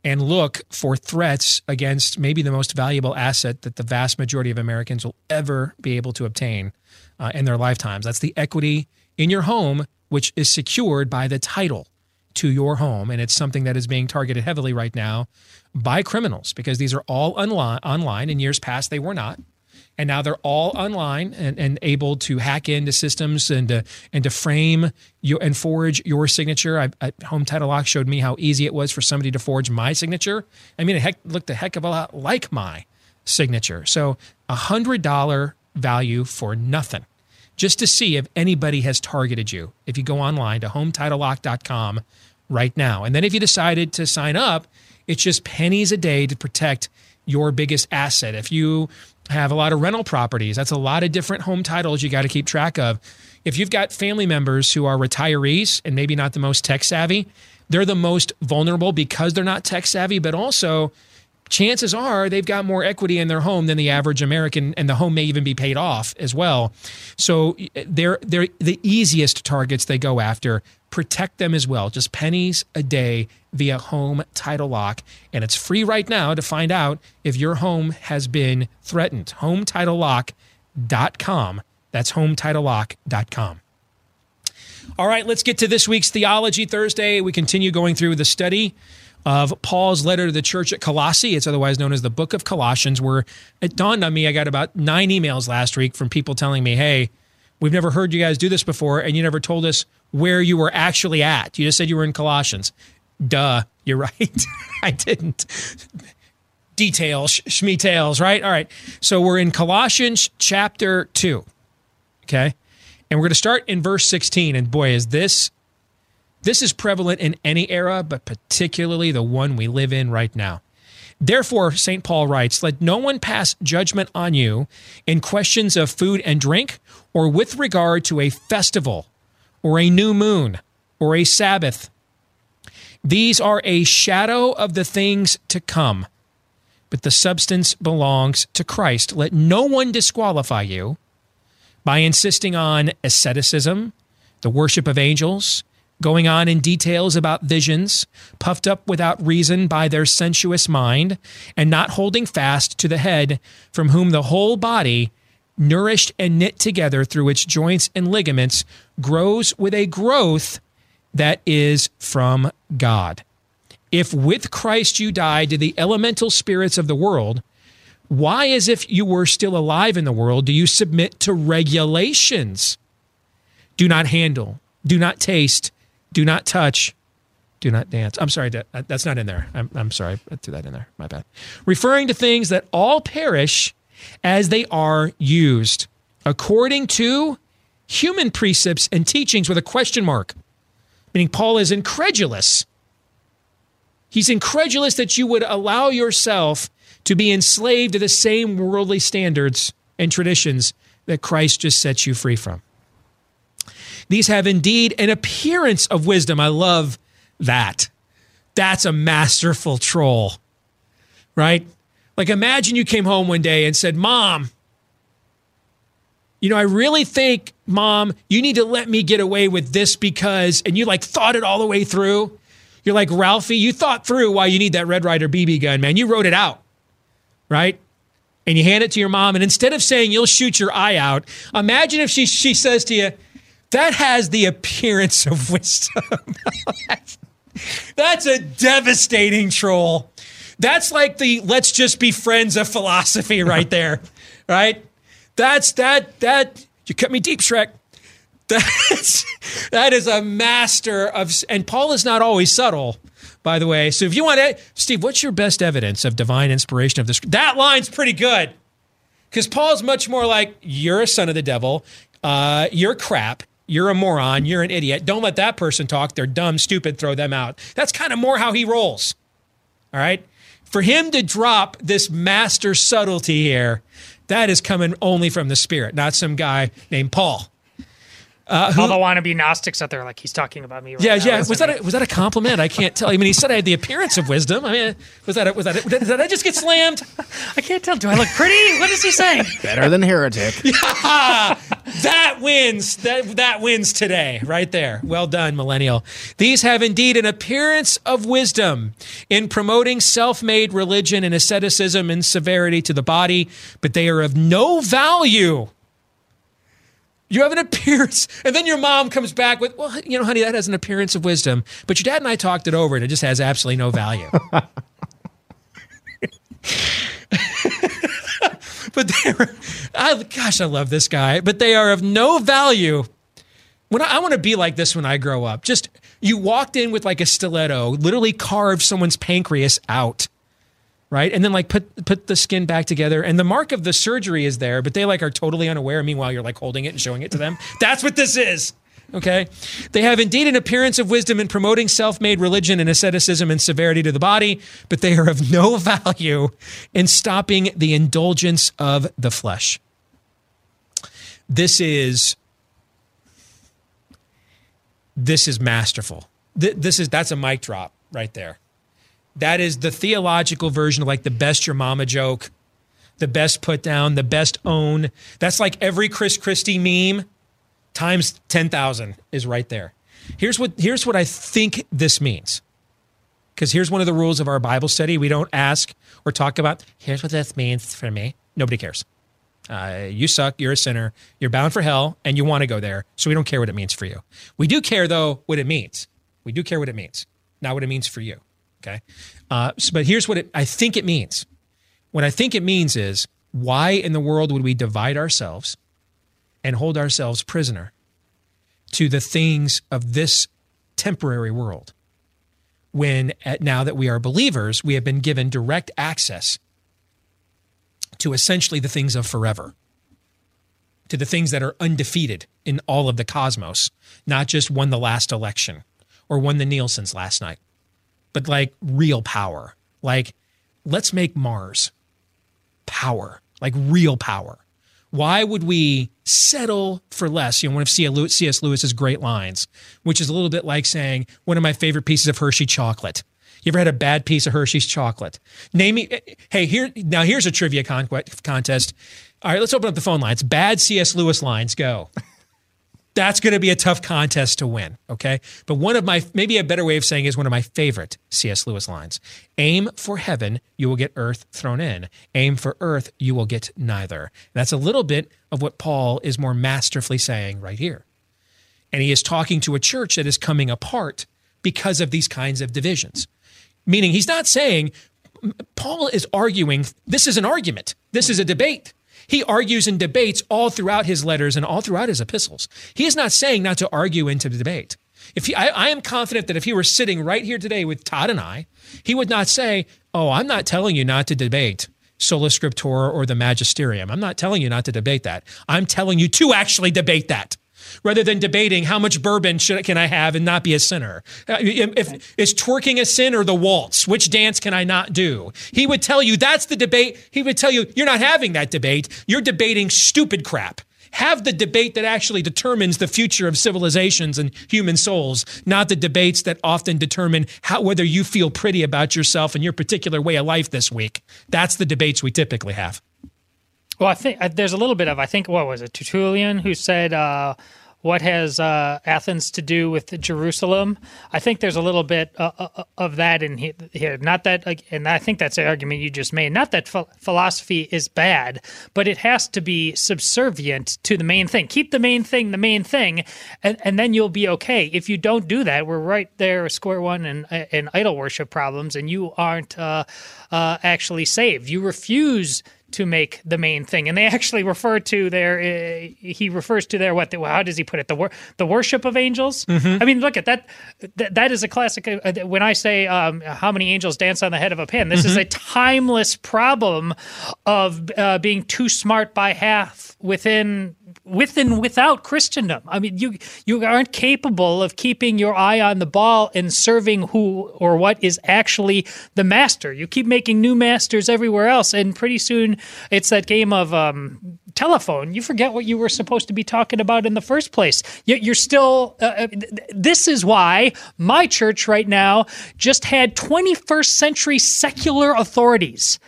Speaker 3: and look for threats against maybe the most valuable asset that the vast majority of Americans will ever be able to obtain uh, in their lifetimes. That's the equity in your home, which is secured by the title to your home, and it's something that is being targeted heavily right now by criminals because these are all online. In years past, they were not, and now they're all online and, and able to hack into systems and to and to frame you and forge your signature. I, I, Home Title Lock showed me how easy it was for somebody to forge my signature. I mean, it heck, looked a heck of a lot like my signature. So a hundred dollar value for nothing just to see if anybody has targeted you. If you go online to hometitlelock.com right now. And then if you decided to sign up, it's just pennies a day to protect your biggest asset. If you have a lot of rental properties, that's a lot of different home titles you got to keep track of. If you've got family members who are retirees and maybe not the most tech savvy, they're the most vulnerable because they're not tech savvy, but also chances are they've got more equity in their home than the average American, and the home may even be paid off as well. So eh, they're they're the easiest targets they go after. Protect them as well. Just pennies a day via Home Title Lock, and it's free right now to find out if your home has been threatened. HomeTitleLock.com. That's HomeTitleLock.com. All right, let's get to this week's Theology Thursday. We continue going through the study of Paul's letter to the church at Colossae. It's otherwise known as the book of Colossians, where it dawned on me I got about nine emails last week from people telling me, hey, we've never heard you guys do this before, and you never told us where you were actually at. You just said you were in Colossians. Duh, you're *laughs* right. I didn't. Details, tales, right? All right. So we're in Colossians chapter 2. Okay. And we're going to start in verse 16. And boy, is this this is prevalent in any era, but particularly the one we live in right now. Therefore, St. Paul writes, Let no one pass judgment on you in questions of food and drink, or with regard to a festival, or a new moon, or a Sabbath. These are a shadow of the things to come, but the substance belongs to Christ. Let no one disqualify you by insisting on asceticism, the worship of angels, going on in details about visions, puffed up without reason by their sensuous mind, and not holding fast to the head, from whom the whole body, nourished and knit together through its joints and ligaments, grows with a growth that is from God. If with Christ you died to the elemental spirits of the world, why, as if you were still alive in the world, do you submit to regulations? Do not handle, do not taste, do not touch. Do not dance. I'm sorry, that's not in there. I'm, I'm sorry, I threw that in there. My bad. Referring to things that all perish as they are used, according to human precepts and teachings with a question mark. Meaning, Paul is incredulous. He's incredulous that you would allow yourself to be enslaved to the same worldly standards and traditions that Christ just sets you free from. These have indeed an appearance of wisdom. I love that. That's a masterful troll, right? Like, imagine you came home one day and said, Mom, you know, I really think, Mom, you need to let me get away with this because, and you like thought it all the way through. You're like, Ralphie, you thought through why you need that Red Ryder BB gun, man. You wrote it out, right? And you hand it to your mom. And instead of saying you'll shoot your eye out, imagine if she, she says to you, that has the appearance of wisdom. *laughs* That's a devastating troll. That's like the let's just be friends of philosophy right there. *laughs* right? That's that that you cut me deep, Shrek. *laughs* That's that is a master of and Paul is not always subtle, by the way. So if you want to Steve, what's your best evidence of divine inspiration of this? That line's pretty good. Because Paul's much more like, you're a son of the devil, uh, you're crap, you're a moron. You're an idiot. Don't let that person talk. They're dumb, stupid. Throw them out. That's kind of more how he rolls. All right. For him to drop this master subtlety here, that is coming only from the Spirit, not some guy named Paul.
Speaker 9: Uh, who, All the wannabe Gnostics out there, like he's talking about me. Right
Speaker 3: yeah,
Speaker 9: now,
Speaker 3: yeah. Was that a, was that a compliment? I can't tell. I mean, he said I had the appearance of wisdom. I mean, was that a, was that a, did, did I just get slammed? *laughs*
Speaker 9: I can't tell. Do I look pretty? What is he saying?
Speaker 4: Better than heretic.
Speaker 3: yeah, *laughs* *laughs* that wins. That that wins today, right there. Well done, millennial. These have indeed an appearance of wisdom in promoting self-made religion and asceticism and severity to the body, but they are of no value You have an appearance. And then your mom comes back with, well, you know, honey, that has an appearance of wisdom. But your dad and I talked it over and it just has absolutely no value. *laughs* but they're, I, gosh, I love this guy, but they are of no value. When I, I want to be like this when I grow up, just you walked in with like a stiletto, literally carved someone's pancreas out, right? And then like put put the skin back together, and the mark of the surgery is there, but they like are totally unaware. Meanwhile, you're like holding it and showing it to them. That's what this is. Okay. They have indeed an appearance of wisdom in promoting self made religion and asceticism and severity to the body, but they are of no *laughs* value in stopping the indulgence of the flesh. This is. This is masterful. This is that's a mic drop right there. That is the theological version of like the best your mama joke, the best put down, the best own. That's like every Chris Christie meme times 10,000 is right there. Here's what, here's what I think this means. Because here's one of the rules of our Bible study. We don't ask or talk about, here's what this means for me. Nobody cares. Uh, you suck. You're a sinner. You're bound for hell and you want to go there. So we don't care what it means for you. We do care, though, what it means. We do care what it means, not what it means for you. Okay. Uh, so, but here's what it, I think it means. What I think it means is why in the world would we divide ourselves and hold ourselves prisoner to the things of this temporary world. When at, now that we are believers we have been given direct access to essentially the things of forever to the things that are undefeated in all of the cosmos not just won the last election or won the nielsen's last night but like real power. Like let's make mars power like real power. Why would we settle for less? You know, one of C.S. Lewis's great lines, which is a little bit like saying, one of my favorite pieces of Hershey chocolate. You ever had a bad piece of Hershey's chocolate? Name me. Hey, here now. Here's a trivia con- contest. All right, let's open up the phone lines. Bad C.S. Lewis lines. Go *laughs* that's going to be a tough contest to win. Okay. But one of my, maybe a better way of saying is one of my favorite C.S. Lewis lines aim for heaven, you will get earth thrown in. Aim for earth, you will get neither. That's a little bit of what Paul is more masterfully saying right here. And he is talking to a church that is coming apart because of these kinds of divisions. Meaning, he's not saying, Paul is arguing, this is an argument, this is a debate. He argues and debates all throughout his letters and all throughout his epistles. He is not saying not to argue into the debate. If he, I, I am confident that if he were sitting right here today with Todd and I, he would not say, "Oh, I'm not telling you not to debate." sola scriptura or the magisterium. I'm not telling you not to debate that. I'm telling you to actually debate that rather than debating how much bourbon should, can I have and not be a sinner. Uh, if, is twerking a sin or the waltz? Which dance can I not do? He would tell you that's the debate. He would tell you you're not having that debate. You're debating stupid crap. Have the debate that actually determines the future of civilizations and human souls, not the debates that often determine how, whether you feel pretty about yourself and your particular way of life this week. That's the debates we typically have.
Speaker 9: Well, I think uh, there's a little bit of I think what was it Tertullian who said uh, what has uh, Athens to do with Jerusalem? I think there's a little bit uh, uh of that in here. Not that, and I think that's the argument you just made. Not that philosophy is bad, but it has to be subservient to the main thing. Keep the main thing the main thing, and, and then you'll be okay. If you don't do that, we're right there, square one, and in idol worship problems, and you aren't uh, uh, actually saved. You refuse to make the main thing. And they actually refer to their, uh, he refers to their, what, the, how does he put it? The, wor- the worship of angels. Mm-hmm. I mean, look at that. Th- that is a classic. Uh, when I say um, how many angels dance on the head of a pin, this mm-hmm. is a timeless problem of uh, being too smart by half within with and without Christendom. I mean, you you aren't capable of keeping your eye on the ball and serving who or what is actually the master. You keep making new masters everywhere else, and pretty soon it's that game of um, telephone. You forget what you were supposed to be talking about in the first place. Yet you're still. Uh, uh this is why my church right now just had 21st century secular authorities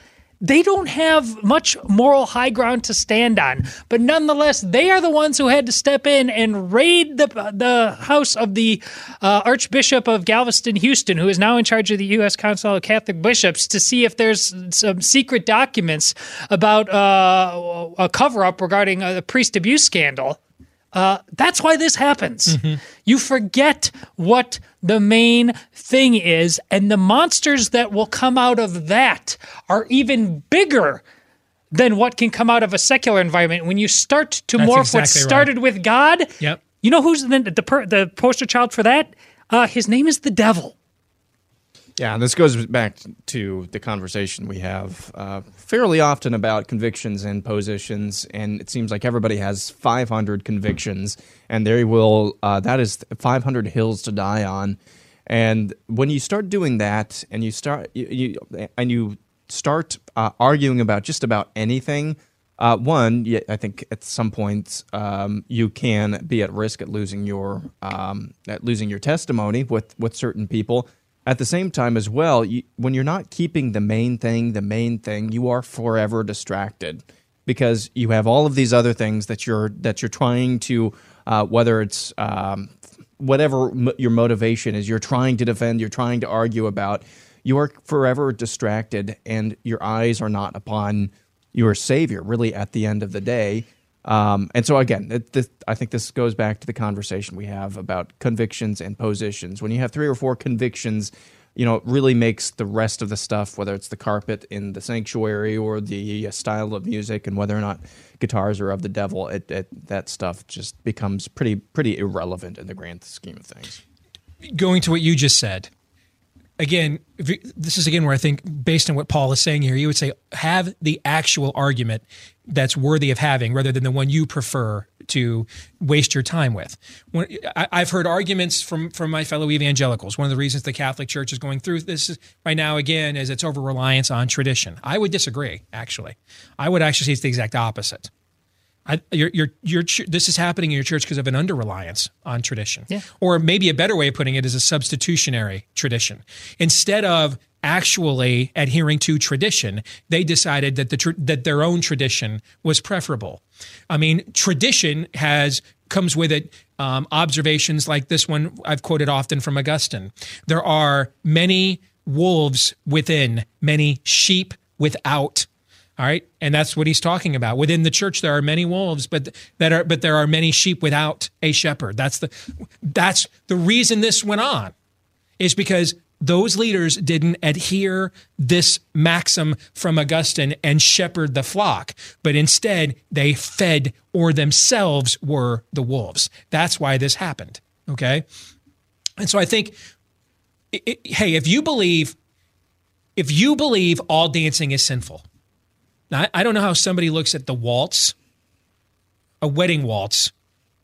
Speaker 9: they don't have much moral high ground to stand on. But nonetheless, they are the ones who had to step in and raid the the house of the uh, Archbishop of Galveston, Houston, who is now in charge of the U.S. Council of Catholic Bishops, to see if there's some secret documents about uh, a cover up regarding a priest abuse scandal Uh, that's why this happens.
Speaker 3: Mm-hmm.
Speaker 9: You forget what the main thing is, and the monsters that will come out of that are even bigger than what can come out of a secular environment. When you start to
Speaker 3: That's
Speaker 9: morph what
Speaker 3: exactly right.
Speaker 9: started with God,
Speaker 3: Yep.
Speaker 9: you know who's the the, the poster child for that? Uh, his name is the devil.
Speaker 4: Yeah, this goes back to the conversation we have uh, fairly often about convictions and positions, and it seems like everybody has 500 convictions, and they will. Uh, that is 500 hills to die on, and when you start doing that, and you start you, you and you start uh, arguing about just about anything. Uh, one, I think at some point um, you can be at risk at losing your um, at losing your testimony with with certain people. At the same time, as well, you, when you're not keeping the main thing the main thing, you are forever distracted because you have all of these other things that you're that you're trying to uh, whether it's um, whatever m- your motivation is, you're trying to defend, you're trying to argue about. You are forever distracted, and your eyes are not upon your savior. Really, at the end of the day. Um, and so again, it, this, I think this goes back to the conversation we have about convictions and positions. When you have three or four convictions, you know, it really makes the rest of the stuff, whether it's the carpet in the sanctuary or the uh, style of music, and whether or not guitars are of the devil, it, it, that stuff just becomes pretty pretty irrelevant in the grand scheme of things.
Speaker 3: going to what you just said again this is again where i think based on what paul is saying here you would say have the actual argument that's worthy of having rather than the one you prefer to waste your time with. When, I, i've heard arguments from from my fellow evangelicals. One of the reasons the catholic church is going through this right now again is its over reliance on tradition. I would disagree actually. I would actually say it's the exact opposite I, your, your, your, ch- this is happening in your church because of an under reliance on tradition.
Speaker 9: Yeah.
Speaker 3: Or maybe a better way of putting it is a substitutionary tradition. Instead of actually adhering to tradition, they decided that the tr- that their own tradition was preferable. I mean, tradition has comes with it um, observations like this one I've quoted often from Augustine. There are many wolves within, many sheep without. All right, and that's what he's talking about. Within the church, there are many wolves, but that are but there are many sheep without a shepherd. That's the that's the reason this went on, is because those leaders didn't adhere this maxim from Augustine and shepherd the flock, but instead they fed or themselves were the wolves. That's why this happened. Okay, and so I think, it, it- hey, if you believe, if you believe all dancing is sinful. Now, I- don't know how somebody looks at the waltz, a wedding waltz,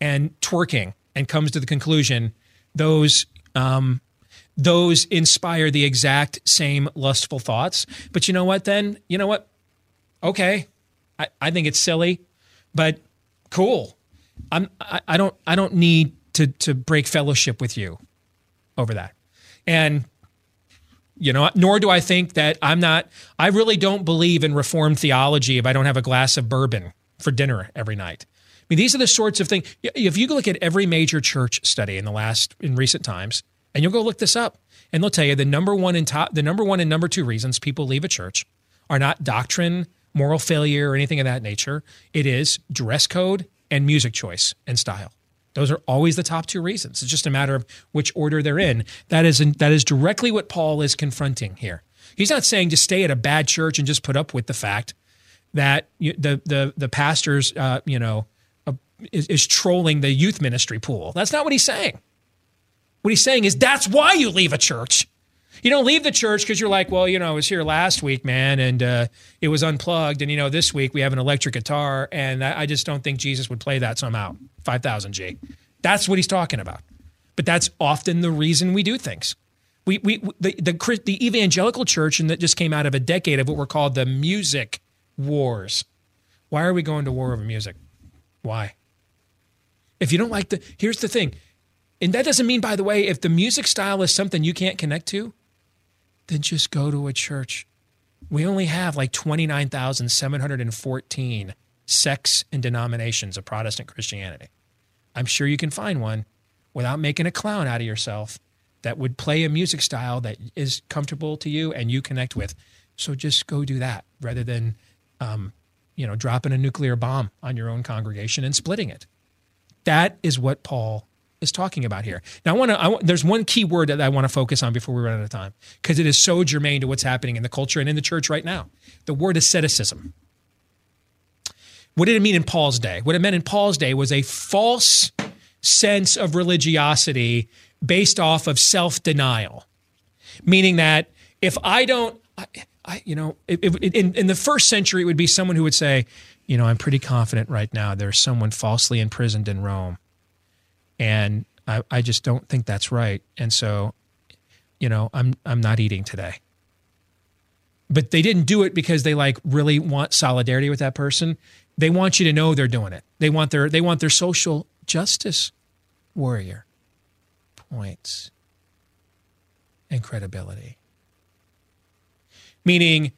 Speaker 3: and twerking and comes to the conclusion those um, those inspire the exact same lustful thoughts. But you know what? Then you know what? Okay, I, I think it's silly, but cool. I'm I, I don't I don't need to to break fellowship with you over that, and you know, nor do I think that I'm not, I really don't believe in reformed theology if I don't have a glass of bourbon for dinner every night. I mean, these are the sorts of things. If you look at every major church study in the last, in recent times, and you'll go look this up, and they'll tell you the number one and top, the number one and number two reasons people leave a church are not doctrine, moral failure, or anything of that nature. It is dress code and music choice and style. Those are always the top two reasons. It's just a matter of which order they're in. That is that is directly what Paul is confronting here. He's not saying just stay at a bad church and just put up with the fact that the the the pastor's uh, you know uh, is, is trolling the youth ministry pool. That's not what he's saying. What he's saying is that's why you leave a church. You don't leave the church because you're like, well, you know, I was here last week, man, and uh, it was unplugged, and you know, this week we have an electric guitar, and I, I just don't think Jesus would play that, so I'm out. Five thousand G. That's what he's talking about. But that's often the reason we do things. We we the the, the evangelical church, and that just came out of a decade of what were called the music wars. Why are we going to war over music? Why? If you don't like the, here's the thing, and that doesn't mean, by the way, if the music style is something you can't connect to, then just go to a church. We only have like 29,714 sects and denominations of Protestant Christianity. I'm sure you can find one without making a clown out of yourself that would play a music style that is comfortable to you and you connect with. So just go do that rather than, um, you know, dropping a nuclear bomb on your own congregation and splitting it. That is what Paul is talking about here. Now, I want to. There's one key word that I want to focus on before we run out of time, because it is so germane to what's happening in the culture and in the church right now. The word asceticism. What did it mean in Paul's day? What it meant in Paul's day was a false sense of religiosity based off of self denial, meaning that if I don't, I, I, you know, it, it, in, in the first century, it would be someone who would say, you know, I'm pretty confident right now there's someone falsely imprisoned in Rome. And I, I just don't think that's right. And so, you know, I'm I'm not eating today. But they didn't do it because they like really want solidarity with that person. They want you to know they're doing it. They want their they want their social justice warrior points and credibility. Meaning,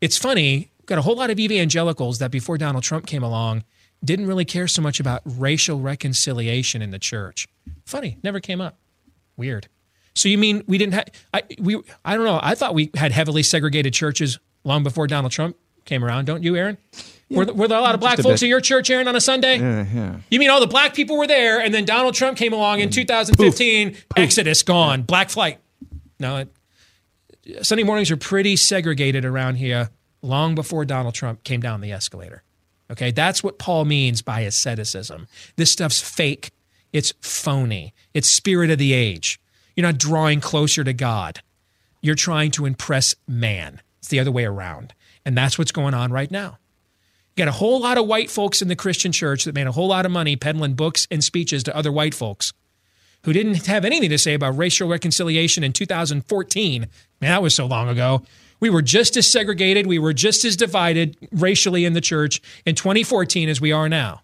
Speaker 3: it's funny, got a whole lot of evangelicals that before Donald Trump came along didn't really care so much about racial reconciliation in the church. Funny, never came up. Weird. So you mean we didn't have I we I don't know. I thought we had heavily segregated churches long before Donald Trump came around, don't you, Aaron? Yeah, were, were there a lot of black folks in your church, Aaron, on a Sunday?
Speaker 4: Yeah, yeah.
Speaker 3: You mean all the black people were there, and then Donald Trump came along in 2015, Poof. Exodus gone, black flight. No, it, Sunday mornings are pretty segregated around here long before Donald Trump came down the escalator. Okay, that's what Paul means by asceticism. This stuff's fake, it's phony, it's spirit of the age. You're not drawing closer to God, you're trying to impress man. It's the other way around. And that's what's going on right now. You got a whole lot of white folks in the Christian church that made a whole lot of money peddling books and speeches to other white folks who didn't have anything to say about racial reconciliation in 2014. Man, that was so long ago. We were just as segregated, we were just as divided racially in the church in 2014 as we are now.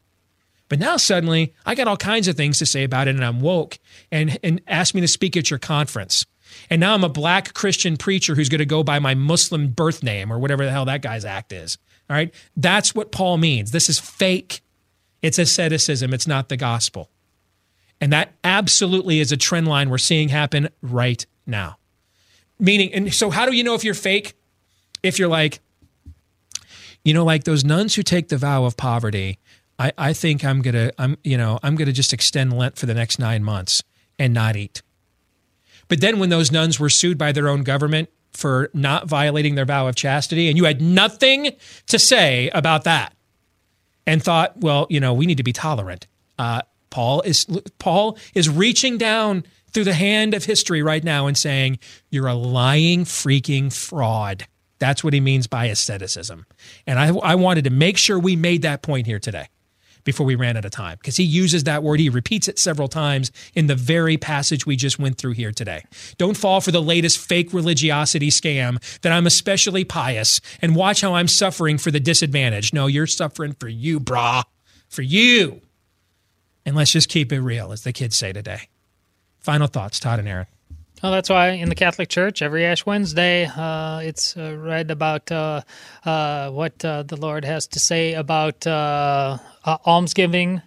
Speaker 3: But now suddenly, I got all kinds of things to say about it, and I'm woke and, and asked me to speak at your conference. And now I'm a black Christian preacher who's going to go by my Muslim birth name or whatever the hell that guy's act is. All right. That's what Paul means. This is fake. It's asceticism. It's not the gospel. And that absolutely is a trend line we're seeing happen right now. Meaning, and so how do you know if you're fake? If you're like, you know, like those nuns who take the vow of poverty, I, I think I'm gonna, I'm, you know, I'm gonna just extend Lent for the next nine months and not eat. But then when those nuns were sued by their own government for not violating their vow of chastity, and you had nothing to say about that, and thought, well, you know, we need to be tolerant. Uh, Paul is Paul is reaching down through the hand of history right now and saying, You're a lying freaking fraud. That's what he means by asceticism. And I, I wanted to make sure we made that point here today before we ran out of time because he uses that word. He repeats it several times in the very passage we just went through here today. Don't fall for the latest fake religiosity scam that I'm especially pious and watch how I'm suffering for the disadvantage. No, you're suffering for you, brah. For you. And let's just keep it real, as the kids say today. Final thoughts, Todd and Aaron.
Speaker 9: Well, that's why in the Catholic Church, every Ash Wednesday, uh, it's uh, read about uh, uh what uh, the Lord has to say about uh, almsgiving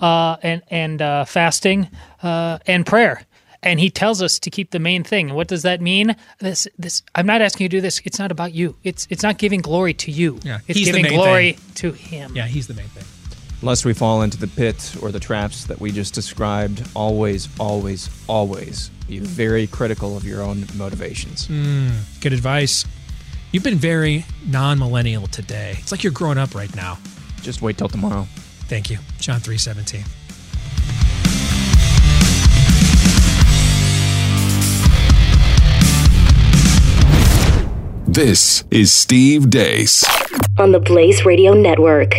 Speaker 9: and and fasting and prayer. And he tells us to keep the main thing. What does that mean? This, this. I'm not asking you to do this. It's not about you. It's, it's not giving glory to you.
Speaker 3: Yeah,
Speaker 9: it's giving glory thing. to Him.
Speaker 3: Yeah, He's the main thing
Speaker 4: lest we fall into the pit or the traps that we just described, always, always, always be very critical of your own motivations.
Speaker 3: Mm, good advice. You've been very non millennial today. It's like you're growing up right now.
Speaker 4: Just wait till tomorrow.
Speaker 3: Thank you. John 317.
Speaker 2: This is Steve Deace
Speaker 17: on the Blaze Radio Network.